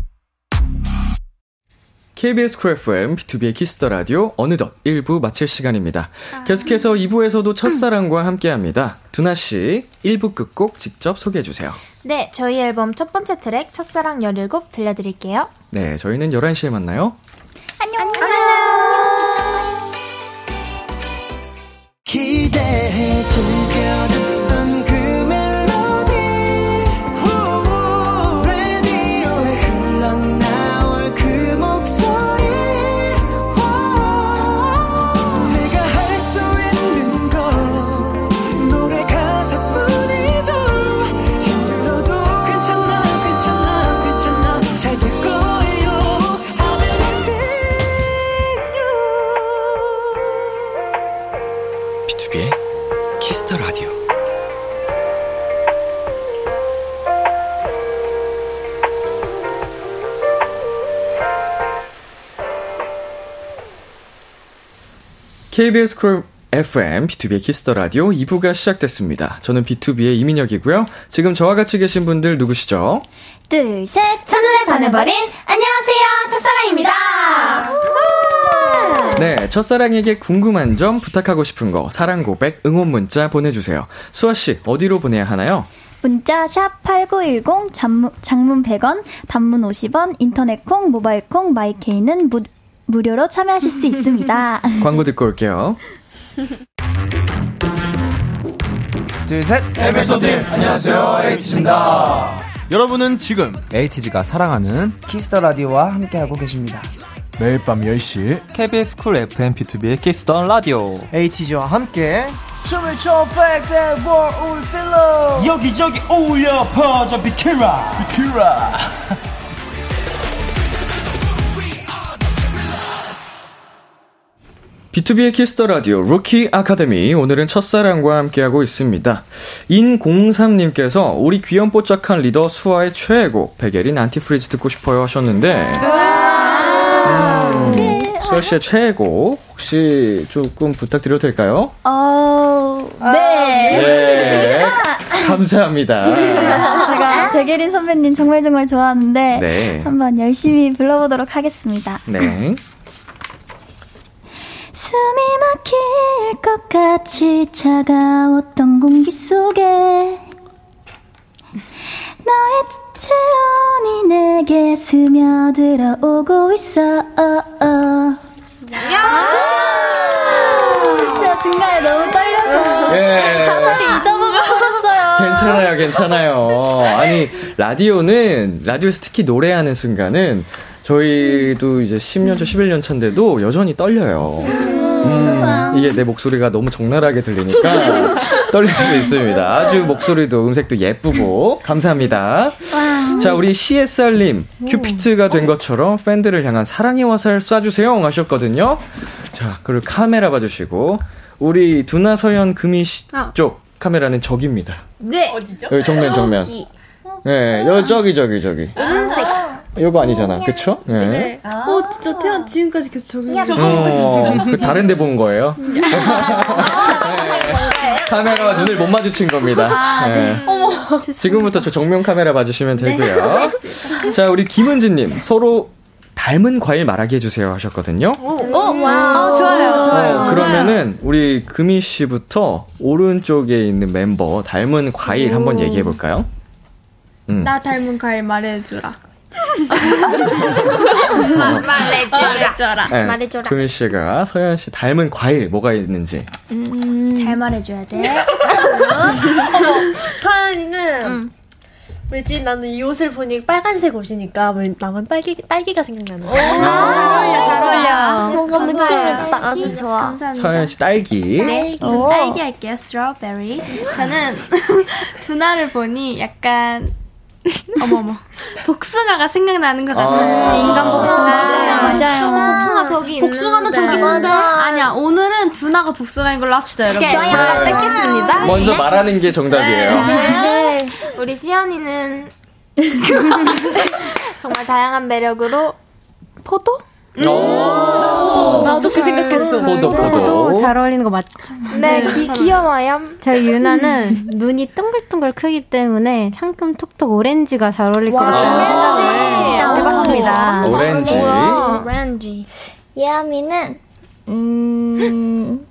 KBS 쿨 FM, 비투비의 키스 더 라디오, 어느덧 1부 마칠 시간입니다. 계속해서 2부에서도 첫사랑과 함께 합니다. 두나씨, 1부 끝곡 직접 소개해주세요. 네, 저희 앨범 첫 번째 트랙 첫사랑 17 들려드릴게요. 네, 저희는 11시에 만나요. 안녕. 기대해 즐겨 KBS 쿨 FM, 비투비의 키스 더 라디오 2부가 시작됐습니다. 저는 B2B의 이민혁이고요. 지금 저와 같이 계신 분들 누구시죠? 둘, 셋. 첫눈에 반해버린 안녕하세요 첫사랑입니다 네, 첫사랑에게 궁금한 점, 부탁하고 싶은 거, 사랑 고백, 응원 문자 보내주세요. 수아 씨, 어디로 보내야 하나요? 문자 샵 8910 장문, 장문 100원, 단문 50원, 인터넷 콩, 모바일 콩, 마이케이는 무, 무료로 참여하실 수 있습니다. 광고 듣고 올게요. 둘, 셋. 에피소드 안녕하세요 에이티즈입니다. 여러분은 지금 에이티즈가 사랑하는 키스터 라디오와 함께하고 계십니다. 매일 밤 10시 KBS 쿨 FM B2B의 키스터 라디오. 에이티즈와 함께 춤을 춰 백대 월 필러 여기저기 어울려 퍼져 비키라 비키라 비투비의 키스 더 라디오 루키 아카데미 오늘은 첫사랑과 함께하고 있습니다. 인공삼님께서 우리 귀염뽀짝한 리더 수아의 최애곡 백예린 Antifreeze 듣고 싶어요 하셨는데 음, 수아 씨의 최애곡 혹시 조금 부탁드려도 될까요? 어, 네. 감사합니다. 제가 백예린 선배님 정말 정말 좋아하는데 네. 한번 열심히 불러보도록 하겠습니다. 네. 숨이 막힐 것 같이 차가웠던 공기 속에 너의 체온이 내게 스며들어 오고 있어 제가 중간에 너무 떨려서 예. 가사를 잊어버렸어요 괜찮아요, 괜찮아요. 아니, 라디오는, 라디오에서 특히 노래하는 순간은 저희도 이제 10년 차, 11년 차인데도 여전히 떨려요. 음, 이게 내 목소리가 너무 적나라하게 들리니까 떨릴 수 있습니다. 아주 목소리도 음색도 예쁘고 감사합니다. 자, 우리 CSR님 큐피트가 된 것처럼 팬들을 향한 사랑의 화살 쏴주세요 하셨거든요. 자, 그리고 카메라 봐주시고 우리 두나 서연 금이 씨 어. 쪽 카메라는 저기입니다. 네. 어디죠? 여기 정면 정면. 네, 여 저기 저기 저기. 은색. 이거 아니잖아, 그쵸? 네. 네. 어, 진짜 태연 지금까지 계속 저기. 어, 그 다른 데 본 거예요? 음. 카메라와 눈을 못 마주친 겁니다. 아, 네. 어머. 지금부터 저 정면 카메라 봐주시면 네. 되고요. 자, 우리 김은지님 서로 닮은 과일 말하기 해주세요 하셨거든요. 오, 오, 와. 좋아요, 어, 그러면은 우리 금희 씨부터 오른쪽에 있는 멤버 닮은 과일 한번 얘기해 볼까요? 음. 나 닮은 과일 말해주라. 말해줘라. 네, 말해줘라. 금희 씨가 서현 씨 닮은 과일 뭐가 있는지. 잘 말해줘야 돼. 서연이는 왜지 나는 이 옷을 보니 빨간색 옷이니까 왜 나만 딸기 딸기가 생각나는 거야. 잘 어울려, 잘 어울려. 뭔가 느낌이 딱 아주 좋아. 감사합니다. 서현 씨 딸기. 네, 전 딸기 할게요. 스트로베리. 저는 두나를 보니 약간 어머머 복숭아가 생각나는 것 같아요. 아. 인간 복숭아. 맞아요, 맞아요. 복숭아 저기 복숭아는. 저기 있는데. 아니야 오늘은 두나가 복숭아인 걸로 합시다 여러분. 오케이, 좋아요. 짰겠습니다. 먼저 말하는 게 정답이에요. 네. 우리 시연이는 정말 다양한 매력으로 포도? 오. 나도 그 생각했어. 포도, 포도. 또잘 어울리는 거 맞죠? 네, 기, 귀여워요. 저희 유나는 눈이 동글동글 크기 때문에 상큼 톡톡 오렌지가 잘 어울릴 것 같다는 생각을 해봤습니다. 오렌지. 오렌지. 예아미는 음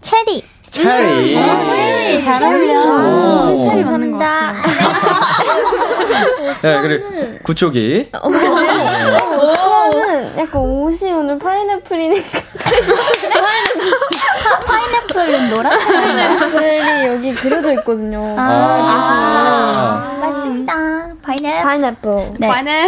체리. 체리. 체리 잘 어울려. 우리 체리 맞는 것 같아. 네, 그리고 구쪽이. 오빠는 약간 옷이 오늘 파인애플이니까 파인애플은 노란 파인애플이 여기 그려져 있거든요. 아. 맞습니다. 파인애플. 파인애플. 네. 반은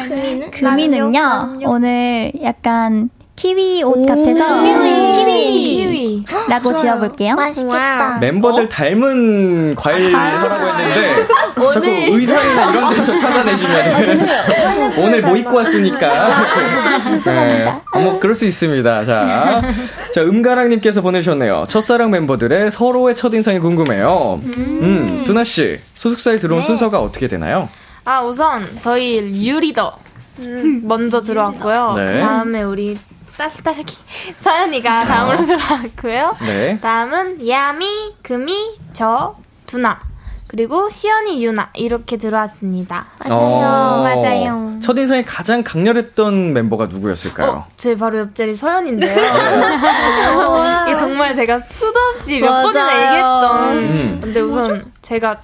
금이는 금이는요 오늘 약간 키위 옷 같아서 키위. 키위. 라고 지어볼게요. 맛있겠다. 멤버들 닮은 과일 하라고 했는데 자꾸 의상이나 이런 데서 찾아내시면 오늘 뭐 입고 왔으니까 네. 어머 그럴 수 있습니다 자, 자 음가랑님께서 보내주셨네요 첫사랑 멤버들의 서로의 첫인상이 궁금해요 음 두나 씨 소속사에 들어온 순서가 어떻게 되나요? 아, 우선 저희 유 리더 먼저 들어왔고요. 네. 그 다음에 우리 딸딸기 서연이가 다음으로 들어왔고요. 네. 다음은 야미, 금이, 저, 두나. 그리고 시연이, 유나 이렇게 들어왔습니다. 어, 맞아요. 첫 인상이 가장 강렬했던 멤버가 누구였을까요? 어, 제 바로 옆자리 서연인데요. 이게 정말 제가 수도 없이 몇 번이나 맞아요. 얘기했던. 음. 근데 우선 제가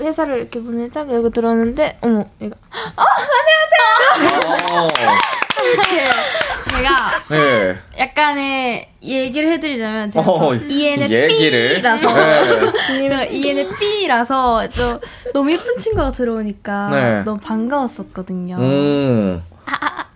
회사를 이렇게 문을 쫙 열고 들어오는데, 어머, 얘가, 어, 안녕하세요! 어, 제가 네. 약간의 얘기를 해드리자면 제가 어, 얘기를. ENFP라서 네. 제가 ENFP라서 좀 너무 예쁜 친구가 들어오니까 네. 너무 반가웠었거든요. 음.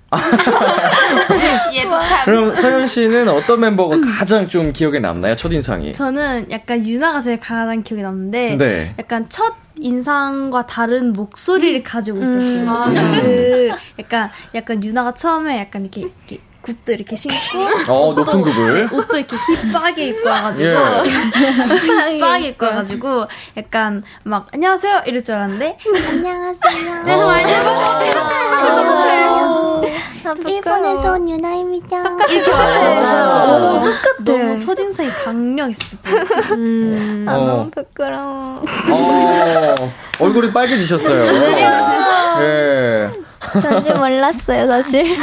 그럼 서현 씨는 어떤 멤버가 가장 좀 기억에 남나요? 첫인상이? 저는 약간 유나가 제일 가장 기억에 남는데 네. 약간 첫 인상과 다른 목소리를 가지고 있었어요. 아. 그 약간 약간 유나가 처음에 약간 이렇게, 이렇게 굽도 이렇게 신고 어, 높은 굽을. 옷도 이렇게 힙하게 입고 와가지고 예. 힙하게 입고 와가지고 약간 막 안녕하세요 이럴 줄 알았는데 안녕하세요. 어. 일본에서 온 유나입니다. 똑같아요. 똑같아. 너무 첫인상이 강력했어. 음. 아, 어. 너무 부끄러워. 어, 얼굴이 빨개지셨어요. 네. 전지 몰랐어요, 사실.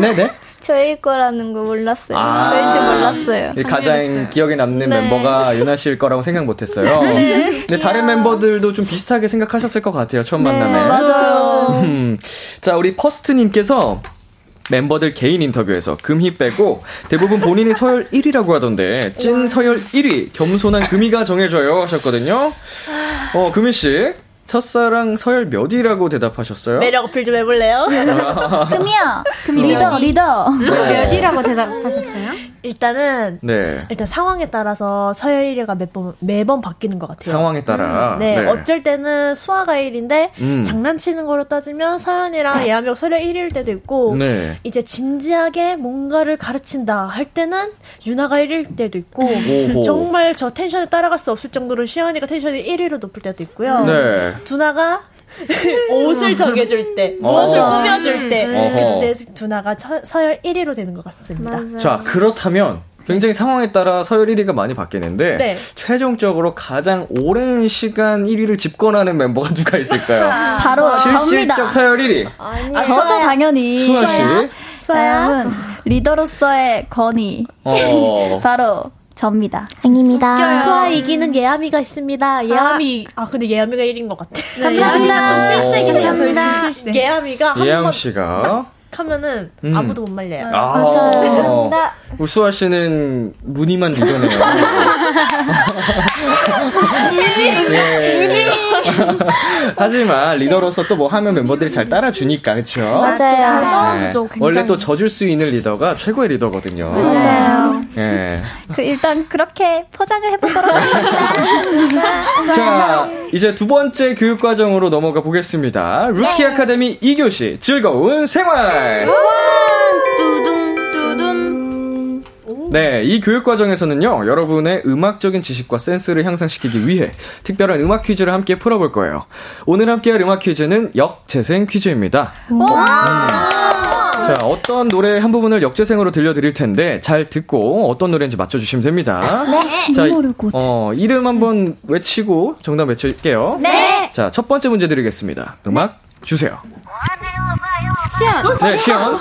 네네. 저일 거라는 거 몰랐어요. 아. 저일 줄 몰랐어요. 이 가장 기억에 남는 네. 멤버가 유나 씨일 거라고 생각 못 했어요. 네. 근데 다른 멤버들도 좀 비슷하게 생각하셨을 것 같아요. 처음 만남에. 맞아요. 음. 자, 우리 퍼스트님께서 멤버들 개인 인터뷰에서 금희 빼고 대부분 본인이 서열 1위라고 하던데 찐 서열 1위 겸손한 금희가 정해줘요 하셨거든요. 어, 금희 씨. 첫사랑 서열 몇 위라고 대답하셨어요? 매력 어필 좀 해볼래요? 금희야. 금희 리더, 몇 위? 리더. 네. 몇 위라고 대답하셨어요? 일단은 네. 일단 상황에 따라서 서열 1위가 매번 매번 바뀌는 것 같아요. 상황에 따라. 네, 네. 어쩔 때는 수아가 1위인데 음. 장난치는 거로 따지면 서연이랑 예함이 서열 1위일 때도 있고 네. 이제 진지하게 뭔가를 가르친다 할 때는 유나가 1위일 때도 있고 오호. 정말 저 텐션에 따라갈 수 없을 정도로 시연이가 텐션이 1위로 높을 때도 있고요. 네. 두나가 옷을 정해줄 때, 어. 무엇을 꾸며줄 때, 어허. 그때 두나가 처- 서열 1위로 되는 것 같습니다. 자, 그렇다면 굉장히 상황에 따라 서열 1위가 많이 바뀌는데 네. 최종적으로 가장 오랜 시간 1위를 집권하는 멤버가 누가 있을까요? 바로 실질적 접니다. 서열 1위. 저죠 당연히. 수아 씨. 다음은 리더로서의 건의. 어. 바로 접니다. 아닙니다. 수아 이기는 예아미가 있습니다. 예아미, 아, 근데 예아미가 1위인 것 같아. 감사합니다. 좀 실세, 감사합니다. 예아미가 한번 씨가 하면은 음. 아무도 못 말려요. 아, 우리 수아 씨는 무늬만 리더네요. 예. 하지만 리더로서 또 뭐 하면 멤버들이 잘 따라주니까 그렇죠? 맞아요. 잘 따라주죠, 굉장히. 원래 또 져줄 수 있는 리더가 최고의 리더거든요. 맞아요. 예. 그 일단 그렇게 포장을 해보도록 하겠습니다. 자, 이제 두 번째 교육 과정으로 넘어가 보겠습니다. 루키 아카데미 2교시 즐거운 생활. 뚜둥, 뚜둥. 네, 이 교육 과정에서는요, 여러분의 음악적인 지식과 센스를 향상시키기 위해 특별한 음악 퀴즈를 함께 풀어볼 거예요. 오늘 함께할 음악 퀴즈는 역재생 퀴즈입니다. 음. 자, 어떤 노래 한 부분을 역재생으로 들려드릴 텐데, 잘 듣고 어떤 노래인지 맞춰주시면 됩니다. 네. 자. 어, 이름 한번 외치고 정답 외칠게요. 네. 자, 첫 번째 문제 드리겠습니다. 음악 주세요. 시연. 네, 시연.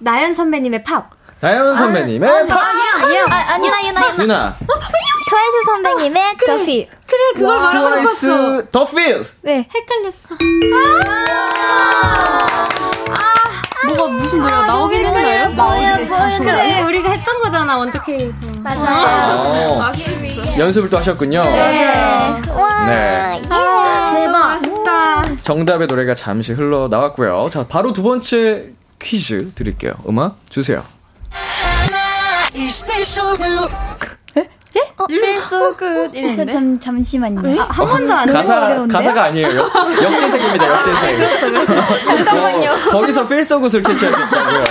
나연 선배님의 팝. 나연 선배님의 팝! 아니야, 아, 아니야, 유나, 유나, 유나. 유나. 트와이스 선배님의 The Feels. 그래, 그걸 말하고 트와이스 싶었어. The Feels. 네. 헷갈렸어. 뭐가 무슨 노래가 나오긴 했나요? 뭐야, 뭐야. 그래, 우리가 했던 거잖아, 원더케이에서. 어, 연습을 또 하셨군요. 네. 와. 네. 아쉽다. 정답의 노래가 잠시 흘러 나왔고요. 자, 바로 두 번째 퀴즈 드릴게요. 음악 주세요. 어, Feel So Good 저, 이랬는데. 잠, 잠시만요. 아, 한 번도 안 가사 어려운데요? 가사가 아니에요. 역- 역재생입니다. 역재생. 그렇죠, 그렇죠. 잠깐만요. 어, 거기서 Feel So Good을 캐치하셨다고요.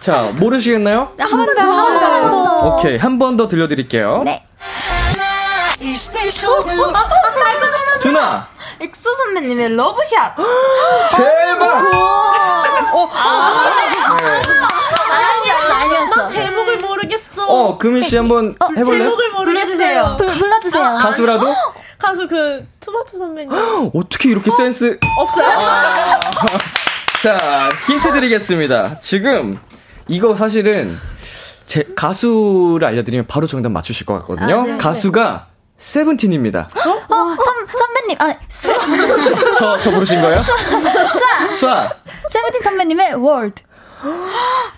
자, 모르시겠나요? 한 번 더, 한 번 더. 오케이, 한 번 더 들려드릴게요. 네. 두나 엑소 선배님의 Love Shot. 대박. 아니었어, 아니었어. 제목을 모르겠어. 어, 금희 씨 한번 해볼래? 제목을 모르겠어요. 불, 불러주세요. 가수라도? 가수 그 투마토 선배님 어떻게 이렇게 센스? 없어요? 자, 힌트 드리겠습니다. 지금 이거 사실은 제 가수를 알려드리면 바로 정답 맞추실 것 같거든요. 아, 네. 가수가 세븐틴입니다. 어, 선, 선배님, 아, 수, 저, 저 부르신 거예요? 수아, 수아, 세븐틴 선배님의 월드.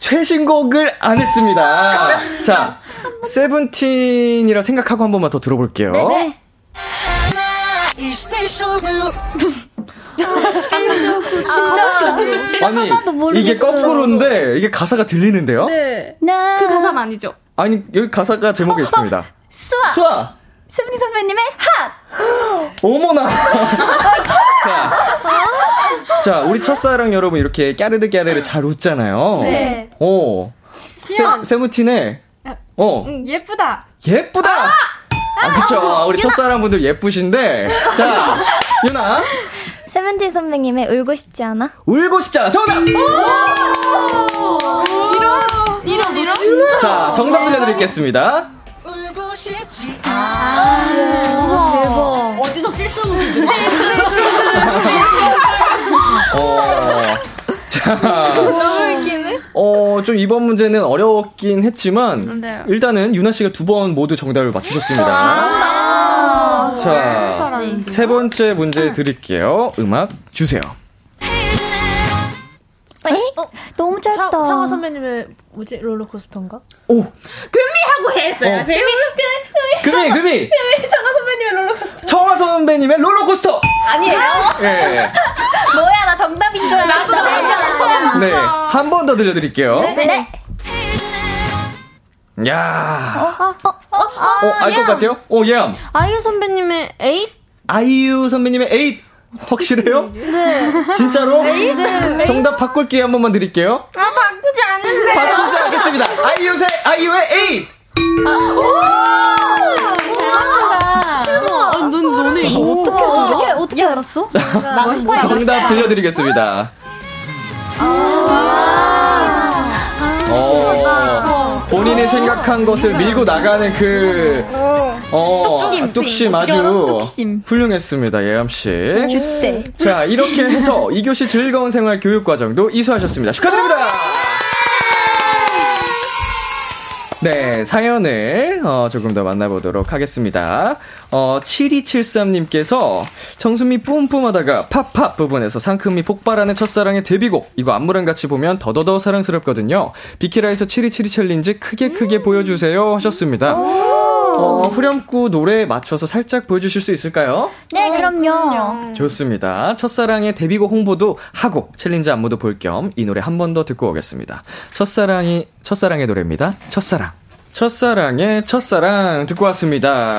최신곡을 안 했습니다. 자, 세븐틴이라 생각하고 한 번만 더 들어볼게요. 네. 진짜, 진짜 아니, 하나도 모르겠어. 이게 거꾸로인데, 이게 가사가 들리는데요? 네. 나, 그 가사는 아니죠. 아니, 여기 가사가 제목에 있습니다. 수아, 수아! 세븐틴 선배님의 핫. 어머나! 자, 자, 우리 첫사랑 여러분 이렇게 까르르 까르르 잘 웃잖아요. 네. 오. 시연. 세, 세븐틴의, 어, 응, 예쁘다. 예쁘다! 아, 그쵸. 아, 우리 첫사랑 분들 예쁘신데. 자, 유나. 세븐틴 선배님의 울고 싶지 않아? 울고 싶지 않아. 정답! 이런, 이런, 이런. 자, 정답 들려드리겠습니다. 아, 대박. 어디서 필수로 어, 자. 너무 웃기네. 어, 좀 이번 문제는 어려웠긴 했지만, 네. 일단은 유나 씨가 두 번 모두 정답을 맞추셨습니다. 잘한다. 자. 세 번째 문제 드릴게요. 음악 주세요. 어? 너무 짧다. 청하 선배님의 뭐지 롤러코스터인가? 오. 금희하고 했어요. 어. 금희, 금희. 금희 청하 선배님의 롤러코스터. 청하 선배님의 롤러코스터! 아니에요? 예. 뭐야, 나 정답인 줄 알았잖아. 네. 한 번 더 들려드릴게요. 네. 야 어, 어, 어, 어, 알 것 같아요? 오, 예. 아이유 선배님의 에잇? 아이유 선배님의 에잇! 확실해요? 네. 진짜로? 네. 정답 바꿀게요. 한 번만 드릴게요. 아, 바꾸지 않는데. 바꾸지 않겠습니다. 아이유의, 아이유의 에잇! 대박. 넌, 너네 이거 어떻게, 어떻게, 어떻게 알았어? 정답 들려드리겠습니다. 어, 본인이 생각한 것을 밀고 나가는 그, 어, 뚝심. 뚝심 아주 뚝심. 훌륭했습니다, 예암씨. 주대. 자, 이렇게 해서 2교시 즐거운 생활 교육 과정도 이수하셨습니다. 축하드립니다! 네, 사연을 어, 조금 더 만나보도록 하겠습니다. 어, 7273님께서 정수미 뿜뿜하다가 팝팝 부분에서 상큼이 폭발하는 첫사랑의 데뷔곡 이거 안무랑 같이 보면 더더더 사랑스럽거든요. 비키라에서 7272 챌린지 크게 크게 보여주세요 하셨습니다. 어, 후렴구 노래에 맞춰서 살짝 보여주실 수 있을까요? 네, 그럼요. 좋습니다. 첫사랑의 데뷔곡 홍보도 하고 챌린지 안무도 볼 겸 이 노래 한 번 더 듣고 오겠습니다. 첫사랑이 첫사랑의 노래입니다. 첫사랑. 첫사랑의 첫사랑 듣고 왔습니다.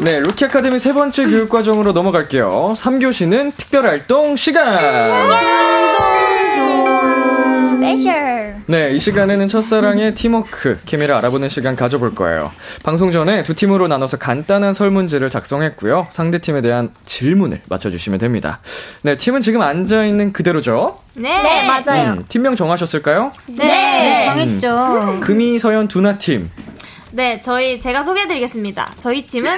네, 루키 아카데미 세 번째 교육 과정으로 넘어갈게요. 3교시는 특별 활동 시간. 네, 이 시간에는 첫사랑의 팀워크, 케미를 알아보는 시간 가져볼 거예요. 방송 전에 두 팀으로 나눠서 간단한 설문지를 작성했고요. 상대 팀에 대한 질문을 맞춰주시면 됩니다. 네, 팀은 지금 앉아있는 그대로죠? 네, 네, 맞아요. 음, 팀명 정하셨을까요? 네, 네, 정했죠. 금이, 서연, 두나 팀. 네, 저희 제가 소개해드리겠습니다. 저희 팀은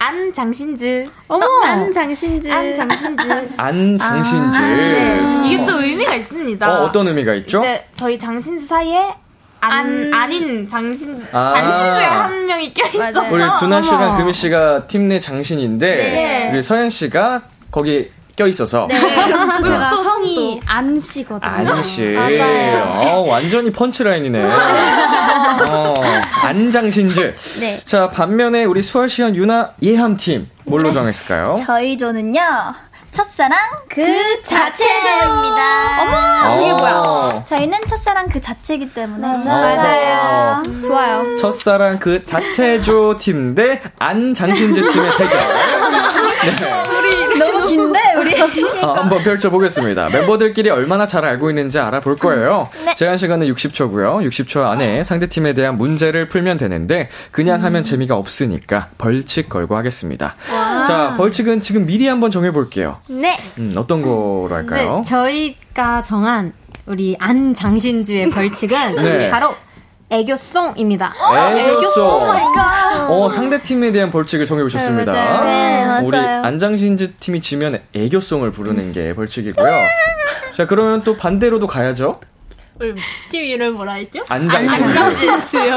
안 장신즈. 어머, 안 장신즈. 안 장신즈. 안 장신즈. 네. 이게 또 의미가 있습니다. 어, 어떤 의미가 있죠? 이제 저희 장신즈 사이에 안, 아닌 장신즈, 아. 단신즈가 한 명이 껴 있어서. 우리 두나 씨랑 어머. 금이 씨가 팀 내 장신인데, 네. 우리 서연 씨가 거기 껴 있어서. 네. 제가 또 성이 안 씨거든요. 안 씨. 맞아요. 어, 완전히 펀치라인이네. 어, 안장신즈. 네. 자, 반면에 우리 수월 씨와 유나 예함 팀 뭘로 정했을까요? 저희 조는요. 첫사랑 그 자체조입니다. 어머, 저게 뭐야? 저희는 첫사랑 그 자체이기 때문에 맞아요. 좋아요. 첫사랑 그 자체조 팀 대 안장신즈 팀의 대결. 우리 너무 긴데 우리. 어, 한번 펼쳐보겠습니다. 멤버들끼리 얼마나 잘 알고 있는지 알아볼 거예요. 네. 제한 시간은 60초고요. 60초 안에 상대 팀에 대한 문제를 풀면 되는데 그냥 하면 재미가 없으니까 벌칙 걸고 하겠습니다. 와. 자, 벌칙은 지금 미리 한번 정해볼게요. 네. 음, 어떤 거로 할까요? 네, 저희가 정한 우리 안장신주의 벌칙은 네. 바로 애교송입니다. 애교송. 어, 상대 팀에 대한 벌칙을 정해보셨습니다. 네, 맞아요. 네, 맞아요. 우리 안장신즈 팀이 지면 애교송을 부르는 게 벌칙이고요. 자, 그러면 또 반대로도 가야죠. 우리 팀 이름 뭐라 했죠? 안장신즈.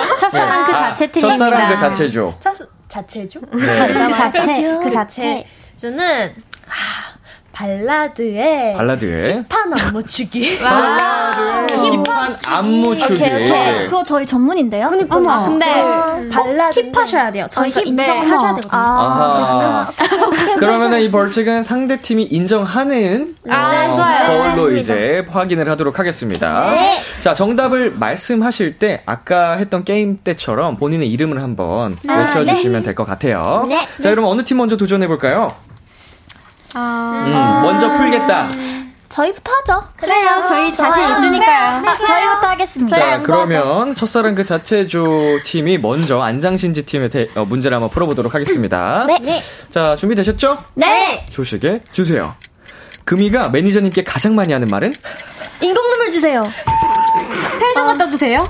첫사랑 그 네. 자체 아, 팀입니다. 첫사랑 그 자체죠. 자, 자체죠? 네. 그 자체, 그 자체. 저는 아, 발라드의 발라드에 힙한 안무 추기. 발라드의 힙한 안무 추기. 오케이, 오케이. 그거 저희 전문인데요? 그니까. 어머. 근데 발라드 힙하셔야 돼요. 저희가 힙, 인정을 네. 하셔야 되거든요. 아하. 그러면은 이 벌칙은 상대 팀이 인정하는 아, 어, 좋아요. 걸로 알겠습니다. 이제 확인을 하도록 하겠습니다. 네. 자, 정답을 말씀하실 때 아까 했던 게임 때처럼 본인의 이름을 한번 아, 외쳐주시면 될것 같아요. 네. 자, 여러분 어느 팀 먼저 도전해 볼까요? 아, 음, 먼저 풀겠다. 저희부터 하죠. 그래요. 저희 자신 있으니까요. 아, 저희부터 하겠습니다. 자, 그러면 첫사랑 그 자체조 팀이 먼저 안장신지 팀의 대, 어, 문제를 한번 풀어보도록 하겠습니다. 네. 네. 자, 준비되셨죠? 네. 조식에 주세요. 금이가 매니저님께 가장 많이 하는 말은? 인공눈물 주세요. 편의점 갔다 와도 돼요?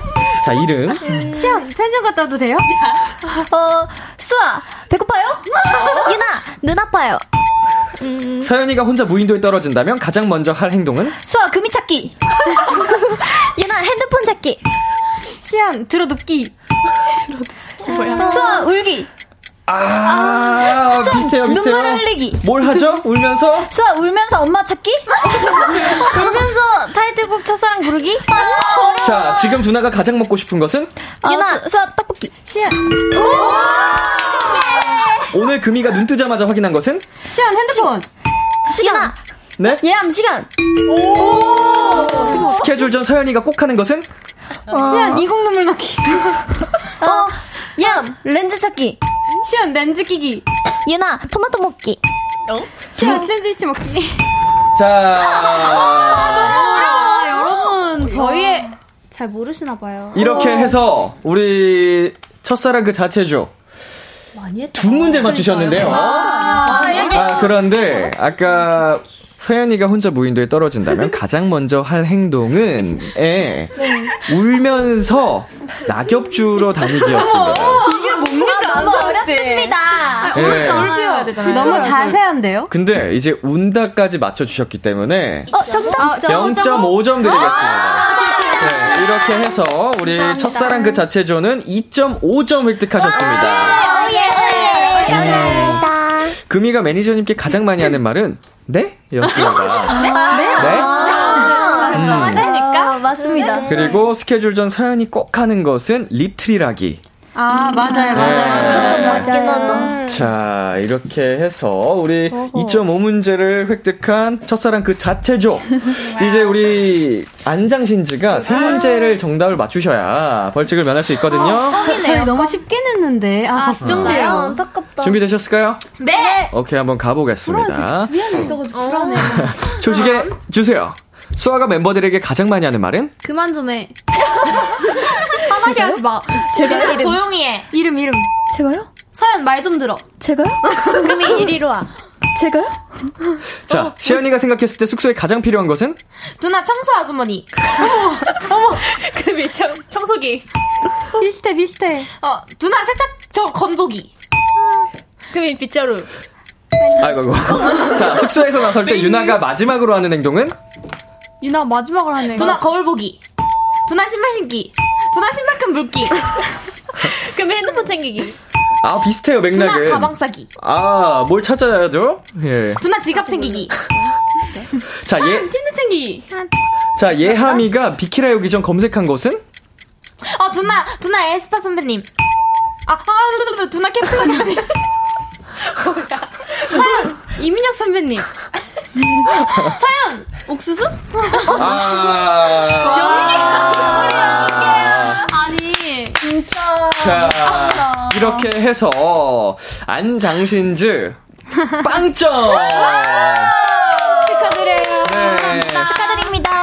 자, 이름. 시연, 편의점 갔다 와도 돼요? 어, 수아, 배고파요? 유나, 눈 아파요. 서연이가 혼자 무인도에 떨어진다면 가장 먼저 할 행동은? 수아, 금이 찾기. 유나, 핸드폰 찾기. 시연, 들어눕기. 뭐야? 수아, 울기. 아, 수아, 비슷해요, 비슷해요. 눈물 흘리기. 뭘 하죠? 울면서? 수아, 울면서 엄마 찾기? 울면서 타이틀곡 첫사랑 부르기? 자, 지금 누나가 가장 먹고 싶은 것은? 유나, 수, 수아, 떡볶이. 시연. 오늘 금이가 눈 뜨자마자 확인한 것은? 시연, 핸드폰. 시 간. 네? 예암, 시간. 스케줄 전 서연이가 꼭 하는 것은? 시연, 인공눈물 넣기. 어, 예암, 렌즈 찾기. 시연, 렌즈 끼기. 유나, 토마토 먹기. 시연, 샌드위치 먹기. 자, 아, 여러분, 저희의. 잘 모르시나 봐요. 이렇게 해서 우리 첫사랑 그 자체죠. 두 문제 맞추셨는데요. 아, 그런데 아까 서연이가 혼자 무인도에 떨어진다면 가장 먼저 할 행동은 에 울면서 낙엽 주러 다니기였습니다. 이게 뭡니까? 너무 어렵습니다. 네. 배워야 되잖아요. 너무 자세한데요? 근데 이제 운다까지 맞춰주셨기 때문에 어, 정답. 0.5점 드리겠습니다. 네, 이렇게 해서 우리 첫사랑 그 자체조는 2.5점 획득하셨습니다. 예. 축하드립니다. 금이가 매니저님께 가장 많이 하는 말은 네? 였습니다. 네? 네? 맞으니까? 맞습니다. 그리고 스케줄 전 서연이 꼭 하는 것은 리트리라기. 아, 맞아요, 맞아요. 맞긴 하다. 자, 이렇게 해서 우리 2.5문제를 획득한 첫사랑 그 자체죠. 이제 우리 안장신지가 세 문제를 정답을 맞추셔야 벌칙을 면할 수 있거든요. 저희 너무 쉽게 냈는데. 아, 걱정돼요. 준비되셨을까요? 네. 오케이, 한번 가보겠습니다. 위안이 있어가지고 불안해. 조식에 주세요. 수아가 멤버들에게 가장 많이 하는 말은? 그만 좀 해. 화나게 하지 마. 제가 이름. 조용히 해. 이름, 이름. 제가요? 서연 말 좀 들어. 제가요? 금이 이리로 와. 제가요? 자, 시연이가 생각했을 때 숙소에 가장 필요한 것은? 누나 청소 아주머니. 어머, 금이 청, 청소기. 비슷해, 비슷해. 어, 누나 세탁 저 건조기. 금이 빗자루. 아이고, 아이고. 자, 숙소에서 나설 때 유나가 마지막으로 하는 행동은? 유나 마지막으로 하는 누나 거울 보기. 누나 신발 신기. 누나 신발끈 물기. 금이 핸드폰 챙기기. 아, 비슷해요, 맥락은. 누나 가방 싸기. 아, 뭘 찾아야죠? 예. 누나 지갑 챙기기. 자, 예, 틴트 챙기. 자, 예하미가 비키라 오기 전 검색한 것은? 어, 누나, 누나 에스파 선배님. 아, 아, 누나 케플러 선배님. 서연 이민혁 선배님. 서연 옥수수? 아. 아니 진짜. 자, 이렇게 해서 안장신즈 빵점! 축하드려요. 네. 축하드립니다.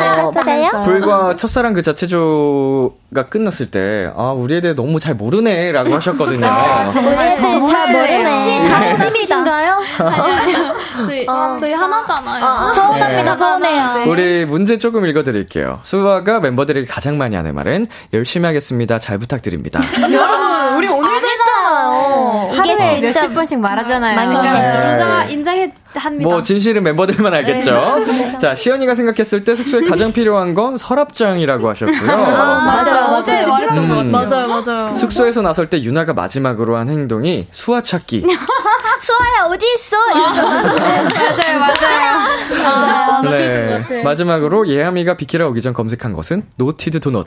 어, 되셨어요? 불과 첫사랑 그 자체조가 끝났을 때, 아, 우리에 대해 너무 잘 모르네, 라고 하셨거든요. 우리한테 잘 모르네. 혹시 다른 팀이신가요? 아니요. 저희 어. 저희 하나잖아요. 서운합니다, 네. 서운해요. 우리 문제 조금 읽어드릴게요. 수아가 멤버들에게 가장 많이 하는 말은 열심히 하겠습니다. 잘 부탁드립니다. 여러분 우리 오늘 도 했잖아요. 하루에 진짜 몇십 번씩 말하잖아요. 맞아요. 인정 인정해 합니다. 뭐 진실은 멤버들만 알겠죠. 자, 시연이가 생각했을 때 숙소에 가장 필요한 건 서랍장이라고 하셨고요. 맞아 어제 말했던 음. 것 같아요. 맞아요 맞아요. 숙소에서 나설 때 유나가 마지막으로 한 행동이 수아 찾기. 수아야, 어디 있어? 이러면서. 맞아요, 맞아요. 것 네. 마지막으로 예하미가 비키라 오기 전 검색한 것은 노티드 도넛.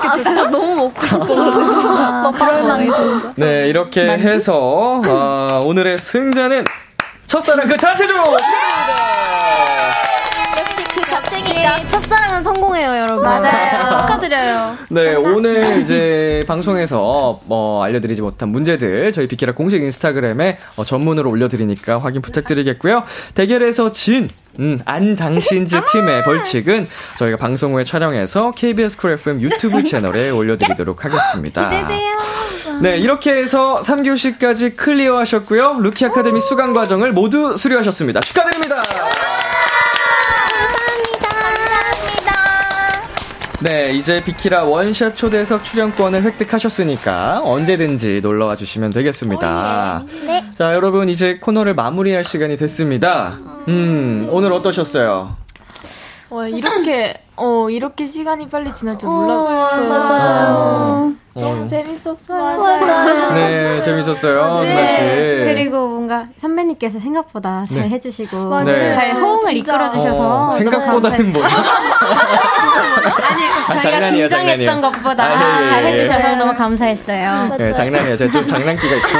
아 진짜 너무 먹고 싶어. 뭐, 그럴 만두. 네, 이렇게 해서 어, 오늘의 승자는 첫사랑 그 자체죠. 역시 그 자체니까. 첫사랑은 성공해요 여러분. 맞아요. 축하드려요. 네, 오늘 이제 방송에서 뭐 알려드리지 못한 문제들 저희 비키라 공식 인스타그램에 어, 전문으로 올려드리니까 확인 부탁드리겠고요. 대결에서 진 음, 안장신즈 팀의 벌칙은 저희가 방송 후에 촬영해서 KBS 쿨 FM 유튜브 채널에 올려드리도록 하겠습니다. 기대돼요. 네, 이렇게 해서 3교시까지 clear 하셨고요. 루키 아카데미 수강 과정을 모두 수료하셨습니다. 축하드립니다. 네, 이제 비키라 원샷 초대석 출연권을 획득하셨으니까 언제든지 놀러와 주시면 되겠습니다. 네. 자, 여러분 이제 코너를 마무리할 시간이 됐습니다. 음, 오늘 어떠셨어요? 와, 이렇게, 어, 이렇게 시간이 빨리 지날 줄 어, 몰랐어요. 맞아요. 어, 재밌었어요. 맞아요. 네, 재밌었어요, 수나 씨. 그리고 뭔가 선배님께서 생각보다 잘 네. 해주시고 맞아요. 네. 잘 호응을 진짜. 이끌어 주셔서 어, 생각보다는 뭐죠? 아니 저희가 장난이에요, 긴장했던 장난이에요. 것보다 아, 예, 예, 잘 예. 해주셔서 너무 감사했어요. 네, 장난이에요. 제가 좀 장난기가 있어서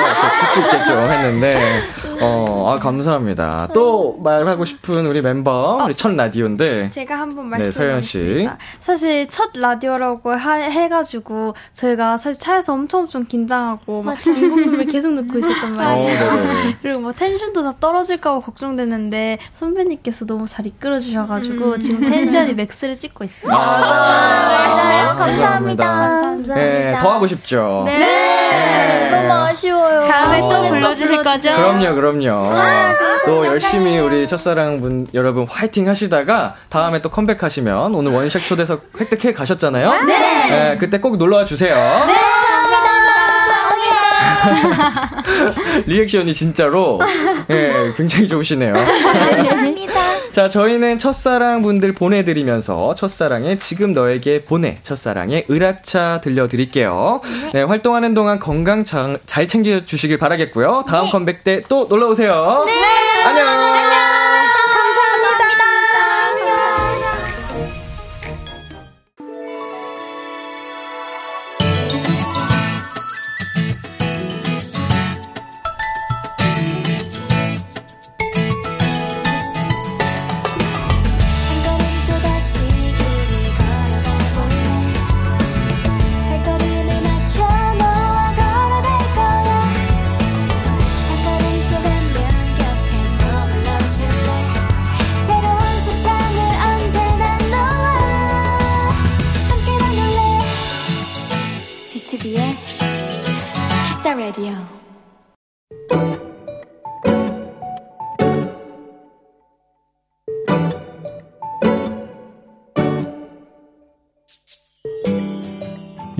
쑥쑥 좀 했는데, 어, 아, 감사합니다. 또 말하고 싶은 우리 멤버, 우리 첫 라디오인데. 제가 한번 네. 말씀드리겠습니다. 사실 첫 라디오라고 하- 해가지고 저희가 사실 차에서 엄청 엄청 긴장하고 막 방송음을 계속 넣고 있었단 말이에요. 어. 그리고 뭐 텐션도 다 떨어질까봐 걱정됐는데 선배님께서 너무 잘 이끌어 주셔가지고 지금 텐션이 맥스를 찍고 있어요. 맞아요. 감사합니다. 감사합니다. 네, 더 하고 싶죠. 네. 네. 너무 아쉬워요. 다음에 또 다음에 불러주실 거죠? 그럼요, 그럼요. 또 열심히 우리 첫사랑 분 여러분 화이팅 하시다가 다음에 또 컴백하시면 오늘 원샷 초대석 획득해 가셨잖아요. 네. 그때 꼭 놀러와 주세요. 네, 감사합니다. 리액션이 진짜로 예, 굉장히 좋으시네요. 감사합니다. 자, 저희는 첫사랑 분들 보내드리면서 첫사랑의 지금 너에게 보내 첫사랑의 을학차 들려드릴게요. 네, 활동하는 동안 건강 잘, 잘 챙겨주시길 바라겠고요. 다음 컴백 때 또 놀러 오세요. 네. 안녕.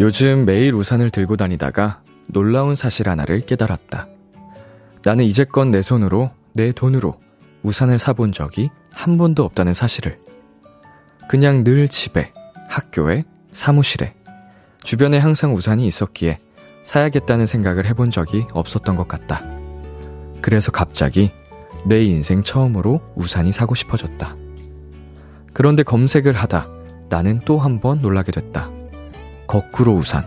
요즘 매일 우산을 들고 다니다가 놀라운 사실 하나를 깨달았다. 나는 이제껏 내 손으로, 내 돈으로 우산을 사본 적이 한 번도 없다는 사실을. 그냥 늘 집에, 학교에, 사무실에, 주변에 항상 우산이 있었기에 사야겠다는 생각을 해본 적이 없었던 것 같다. 그래서 갑자기 내 인생 처음으로 우산이 사고 싶어졌다. 그런데 검색을 하다 나는 또 한 번 놀라게 됐다. 거꾸로 우산,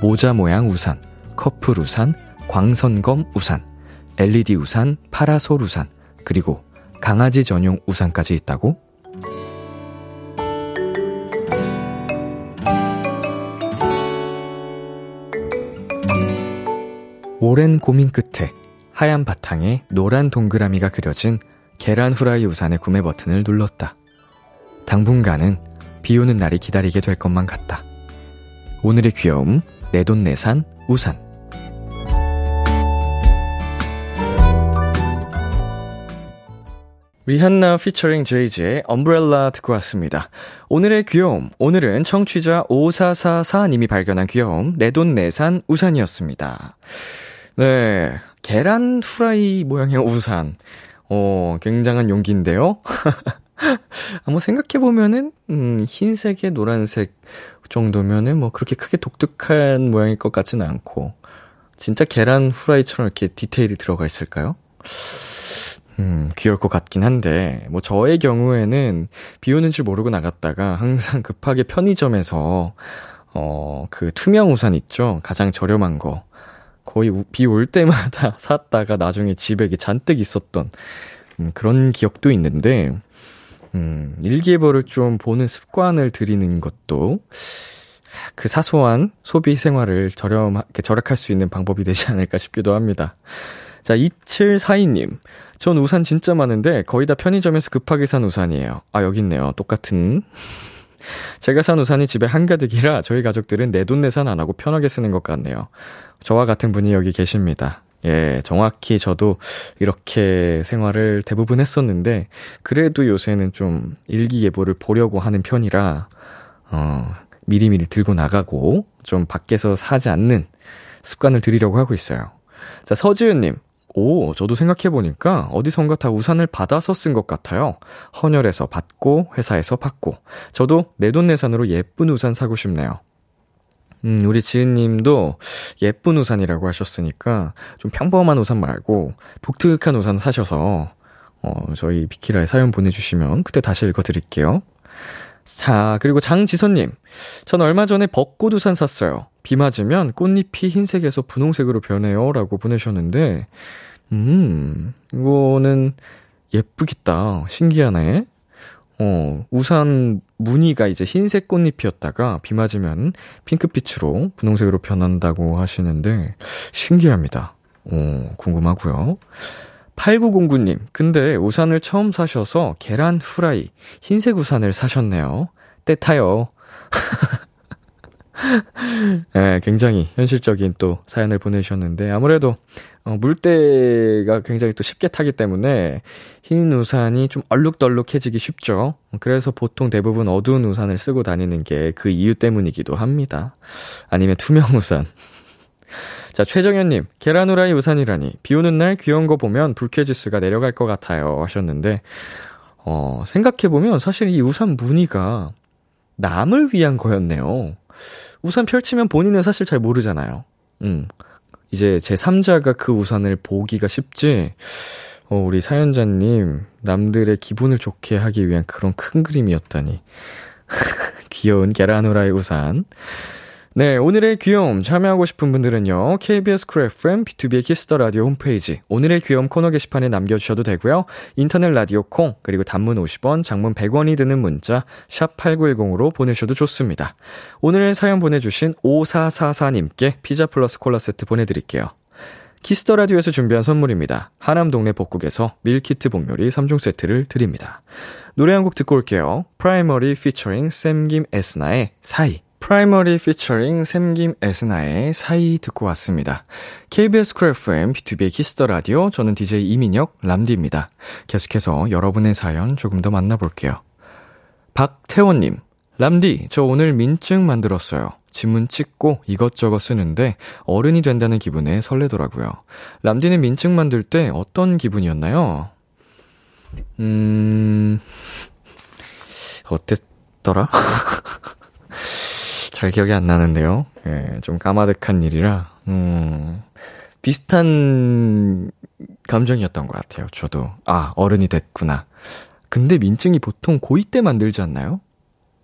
모자 모양 우산, 커플 우산, 광선검 우산, LED 우산, 파라솔 우산, 그리고 강아지 전용 우산까지 있다고? 오랜 고민 끝에 하얀 바탕에 노란 동그라미가 그려진 계란 후라이 우산의 구매 버튼을 눌렀다. 당분간은 비 오는 날이 기다리게 될 것만 같다. 오늘의 귀여움, 내돈내산, 우산. 리한나 피처링 제이지의 엄브렐라 듣고 왔습니다. 오늘의 귀여움, 오늘은 청취자 5444님이 발견한 귀여움, 내돈내산 우산이었습니다. 네, 계란 후라이 모양의 우산. 어, 굉장한 용기인데요? 한번 생각해보면은, 음, 흰색에 노란색 정도면은 뭐 그렇게 크게 독특한 모양일 것 같지는 않고, 진짜 계란 후라이처럼 이렇게 디테일이 들어가 있을까요? 음, 귀여울 것 같긴 한데, 뭐, 저의 경우에는 비 오는 줄 모르고 나갔다가 항상 급하게 편의점에서, 어, 그 투명 우산 있죠? 가장 저렴한 거. 거의 비 올 때마다 샀다가 나중에 집에 잔뜩 있었던, 음, 그런 기억도 있는데, 음, 일기예보를 좀 보는 습관을 들이는 것도 그 사소한 소비 생활을 저렴, 절약할 수 있는 방법이 되지 않을까 싶기도 합니다. 자, 2742님. 전 우산 진짜 많은데 거의 다 편의점에서 급하게 산 우산이에요. 아, 여기 있네요. 똑같은. 제가 산 우산이 집에 한가득이라 저희 가족들은 내돈내산 안 하고 편하게 쓰는 것 같네요. 저와 같은 분이 여기 계십니다. 예, 정확히 저도 이렇게 생활을 대부분 했었는데, 그래도 요새는 좀 일기예보를 보려고 하는 편이라, 어, 미리미리 들고 나가고, 좀 밖에서 사지 않는 습관을 들이려고 하고 있어요. 자, 서지은님. 오, 저도 생각해보니까 어디선가 다 우산을 받아서 쓴 것 같아요. 헌혈에서 받고, 회사에서 받고. 저도 내돈내산으로 예쁜 우산 사고 싶네요. 음, 우리 지은님도 예쁜 우산이라고 하셨으니까 좀 평범한 우산 말고 독특한 우산 사셔서 어, 저희 비키라에 사연 보내주시면 그때 다시 읽어드릴게요. 자, 그리고 장지선님. 전 얼마 전에 벚꽃 우산 샀어요. 비 맞으면 꽃잎이 흰색에서 분홍색으로 변해요. 라고 보내셨는데, 음, 이거는 예쁘겠다. 신기하네. 어, 우산 무늬가 이제 흰색 꽃잎이었다가 비 맞으면 핑크빛으로 분홍색으로 변한다고 하시는데, 신기합니다. 어, 궁금하고요. 8909님, 근데 우산을 처음 사셔서 계란 후라이, 흰색 우산을 사셨네요. 때 타요. 네, 굉장히 현실적인 또 사연을 보내주셨는데, 아무래도, 어, 물때가 굉장히 또 쉽게 타기 때문에, 흰 우산이 좀 얼룩덜룩해지기 쉽죠. 그래서 보통 대부분 어두운 우산을 쓰고 다니는 게 그 이유 때문이기도 합니다. 아니면 투명 우산. 자, 최정현님, 계란 후라이 우산이라니, 비 오는 날 귀여운 거 보면 불쾌지수가 내려갈 것 같아요. 하셨는데, 어, 생각해보면 사실 이 우산 무늬가 남을 위한 거였네요. 우산 펼치면 본인은 사실 잘 모르잖아요. 음. 이제 제 3자가 그 우산을 보기가 쉽지, 어, 우리 사연자님, 남들의 기분을 좋게 하기 위한 그런 큰 그림이었다니. 귀여운 후라이 우산. 네, 오늘의 귀여움 참여하고 싶은 분들은요. KBS 쿨 FM 비투비의 키스 더 라디오 홈페이지 오늘의 귀여움 코너 게시판에 남겨 주셔도 되고요. 인터넷 라디오 콩 그리고 단문 50원, 장문 100원이 드는 문자 샵 8910으로 보내셔도 좋습니다. 오늘 사연 보내 주신 5444님께 피자 플러스 콜라 세트 보내 드릴게요. 키스 더 라디오에서 준비한 선물입니다. 하남 동네 복국에서 밀키트 복요리 3종 세트를 드립니다. 노래 한 곡 듣고 올게요. 프라이머리 피처링 샘김 에스나의 사이 프라이머리 피처링 샘김 에스나의 사이 듣고 왔습니다. KBS 쿨 FM 비투비의 키스 더 라디오 저는 DJ 이민혁 람디입니다. 계속해서 여러분의 사연 조금 더 만나볼게요. 박태원님 람디 저 오늘 민증 만들었어요. 지문 찍고 이것저것 쓰는데 어른이 된다는 기분에 설레더라고요. 람디는 민증 만들 때 어떤 기분이었나요? 음, 어땠더라? 잘 기억이 안 나는데요. 예, 좀 까마득한 일이라, 음, 비슷한 감정이었던 것 같아요. 저도. 아, 어른이 됐구나. 근데 민증이 보통 고2 때 만들지 않나요?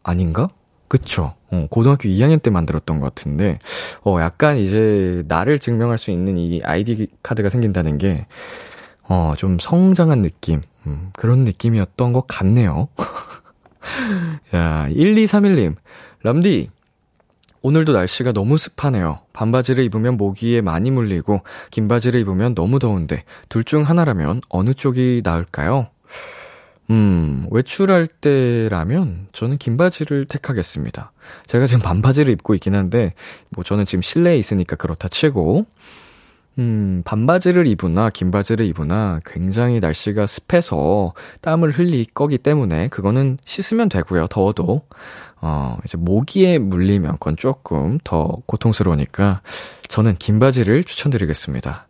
아닌가? 그쵸. 어, 고등학교 2학년 때 만들었던 것 같은데, 어, 약간 이제 나를 증명할 수 있는 이 아이디 카드가 생긴다는 게, 어, 좀 성장한 느낌, 음, 그런 느낌이었던 것 같네요. 야, 1231님, 람디, 오늘도 날씨가 너무 습하네요. 반바지를 입으면 모기에 많이 물리고, 긴 바지를 입으면 너무 더운데, 둘 중 하나라면 어느 쪽이 나을까요? 음, 외출할 때라면 저는 긴 바지를 택하겠습니다. 제가 지금 반바지를 입고 있긴 한데, 뭐 저는 지금 실내에 있으니까 그렇다 치고, 음, 반바지를 입으나 긴 바지를 입으나 굉장히 날씨가 습해서 땀을 흘릴 거기 때문에 그거는 씻으면 되고요. 더워도. 어, 이제 모기에 물리면 그건 조금 더 고통스러우니까 저는 긴 바지를 추천드리겠습니다.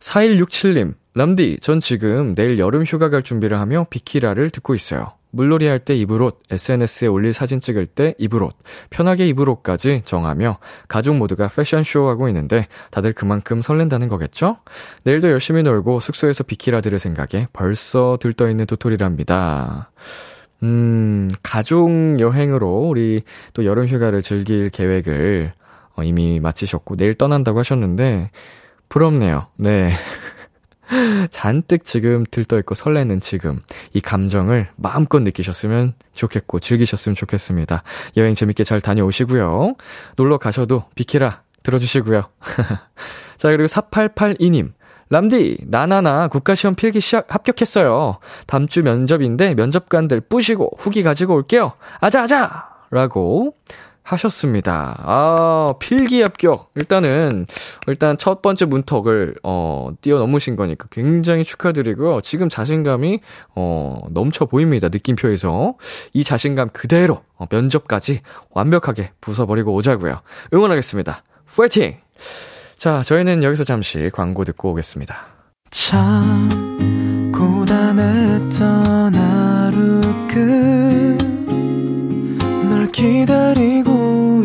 4167님, 람디, 전 지금 내일 여름 휴가 갈 준비를 하며 비키라를 듣고 있어요. 물놀이 할 때 입을 옷, SNS에 올릴 사진 찍을 때 입을 옷, 편하게 입을 옷까지 정하며 가족 모두가 패션쇼 하고 있는데 다들 그만큼 설렌다는 거겠죠? 내일도 열심히 놀고 숙소에서 비키라 들을 생각에 벌써 들떠있는 도토리랍니다. 음, 가족 여행으로 우리 또 여름 휴가를 즐길 계획을 어, 이미 마치셨고 내일 떠난다고 하셨는데 부럽네요. 네. 잔뜩 지금 들떠있고 설레는 지금 이 감정을 마음껏 느끼셨으면 좋겠고 즐기셨으면 좋겠습니다. 여행 재밌게 잘 다녀오시고요. 놀러 가셔도 비키라 들어주시고요. 자, 그리고 4882님. 람디, 나나나 국가시험 필기 시작, 합격했어요. 다음 주 면접인데 면접관들 뿌시고 후기 가지고 올게요. 아자, 아자! 라고 하셨습니다. 아, 필기 합격. 일단은, 일단 첫 번째 문턱을, 어, 뛰어넘으신 거니까 굉장히 축하드리고요. 지금 자신감이, 어, 넘쳐 보입니다. 느낌표에서. 이 자신감 그대로, 어, 면접까지 완벽하게 부숴버리고 오자고요. 응원하겠습니다. 파이팅! 자, 저희는 여기서 잠시 광고 듣고 오겠습니다. 참 고단했던 하루 끝 널 기다리고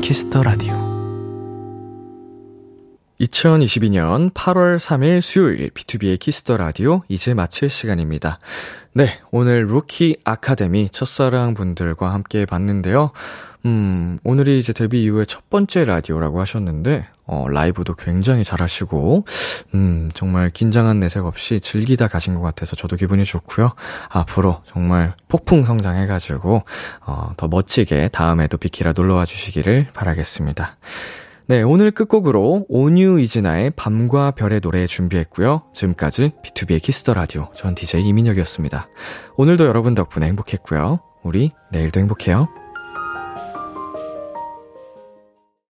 키스 더 라디오 2022년 8월 3일 수요일 비투비의 키스 더 라디오 이제 마칠 시간입니다. 네, 오늘 루키 아카데미 첫사랑 분들과 함께 봤는데요. 음, 오늘이 이제 데뷔 이후에 첫 번째 라디오라고 하셨는데, 어, 라이브도 굉장히 잘하시고, 음, 정말 긴장한 내색 없이 즐기다 가신 것 같아서 저도 기분이 좋고요. 앞으로 정말 폭풍 성장해가지고, 어, 더 멋지게 다음에도 비키라 놀러와 주시기를 바라겠습니다. 네, 오늘 끝곡으로 온유 이진아의 밤과 별의 노래 준비했고요. 지금까지 비투비의 키스 더 라디오 전 DJ 이민혁이었습니다. 오늘도 여러분 덕분에 행복했고요. 우리 내일도 행복해요.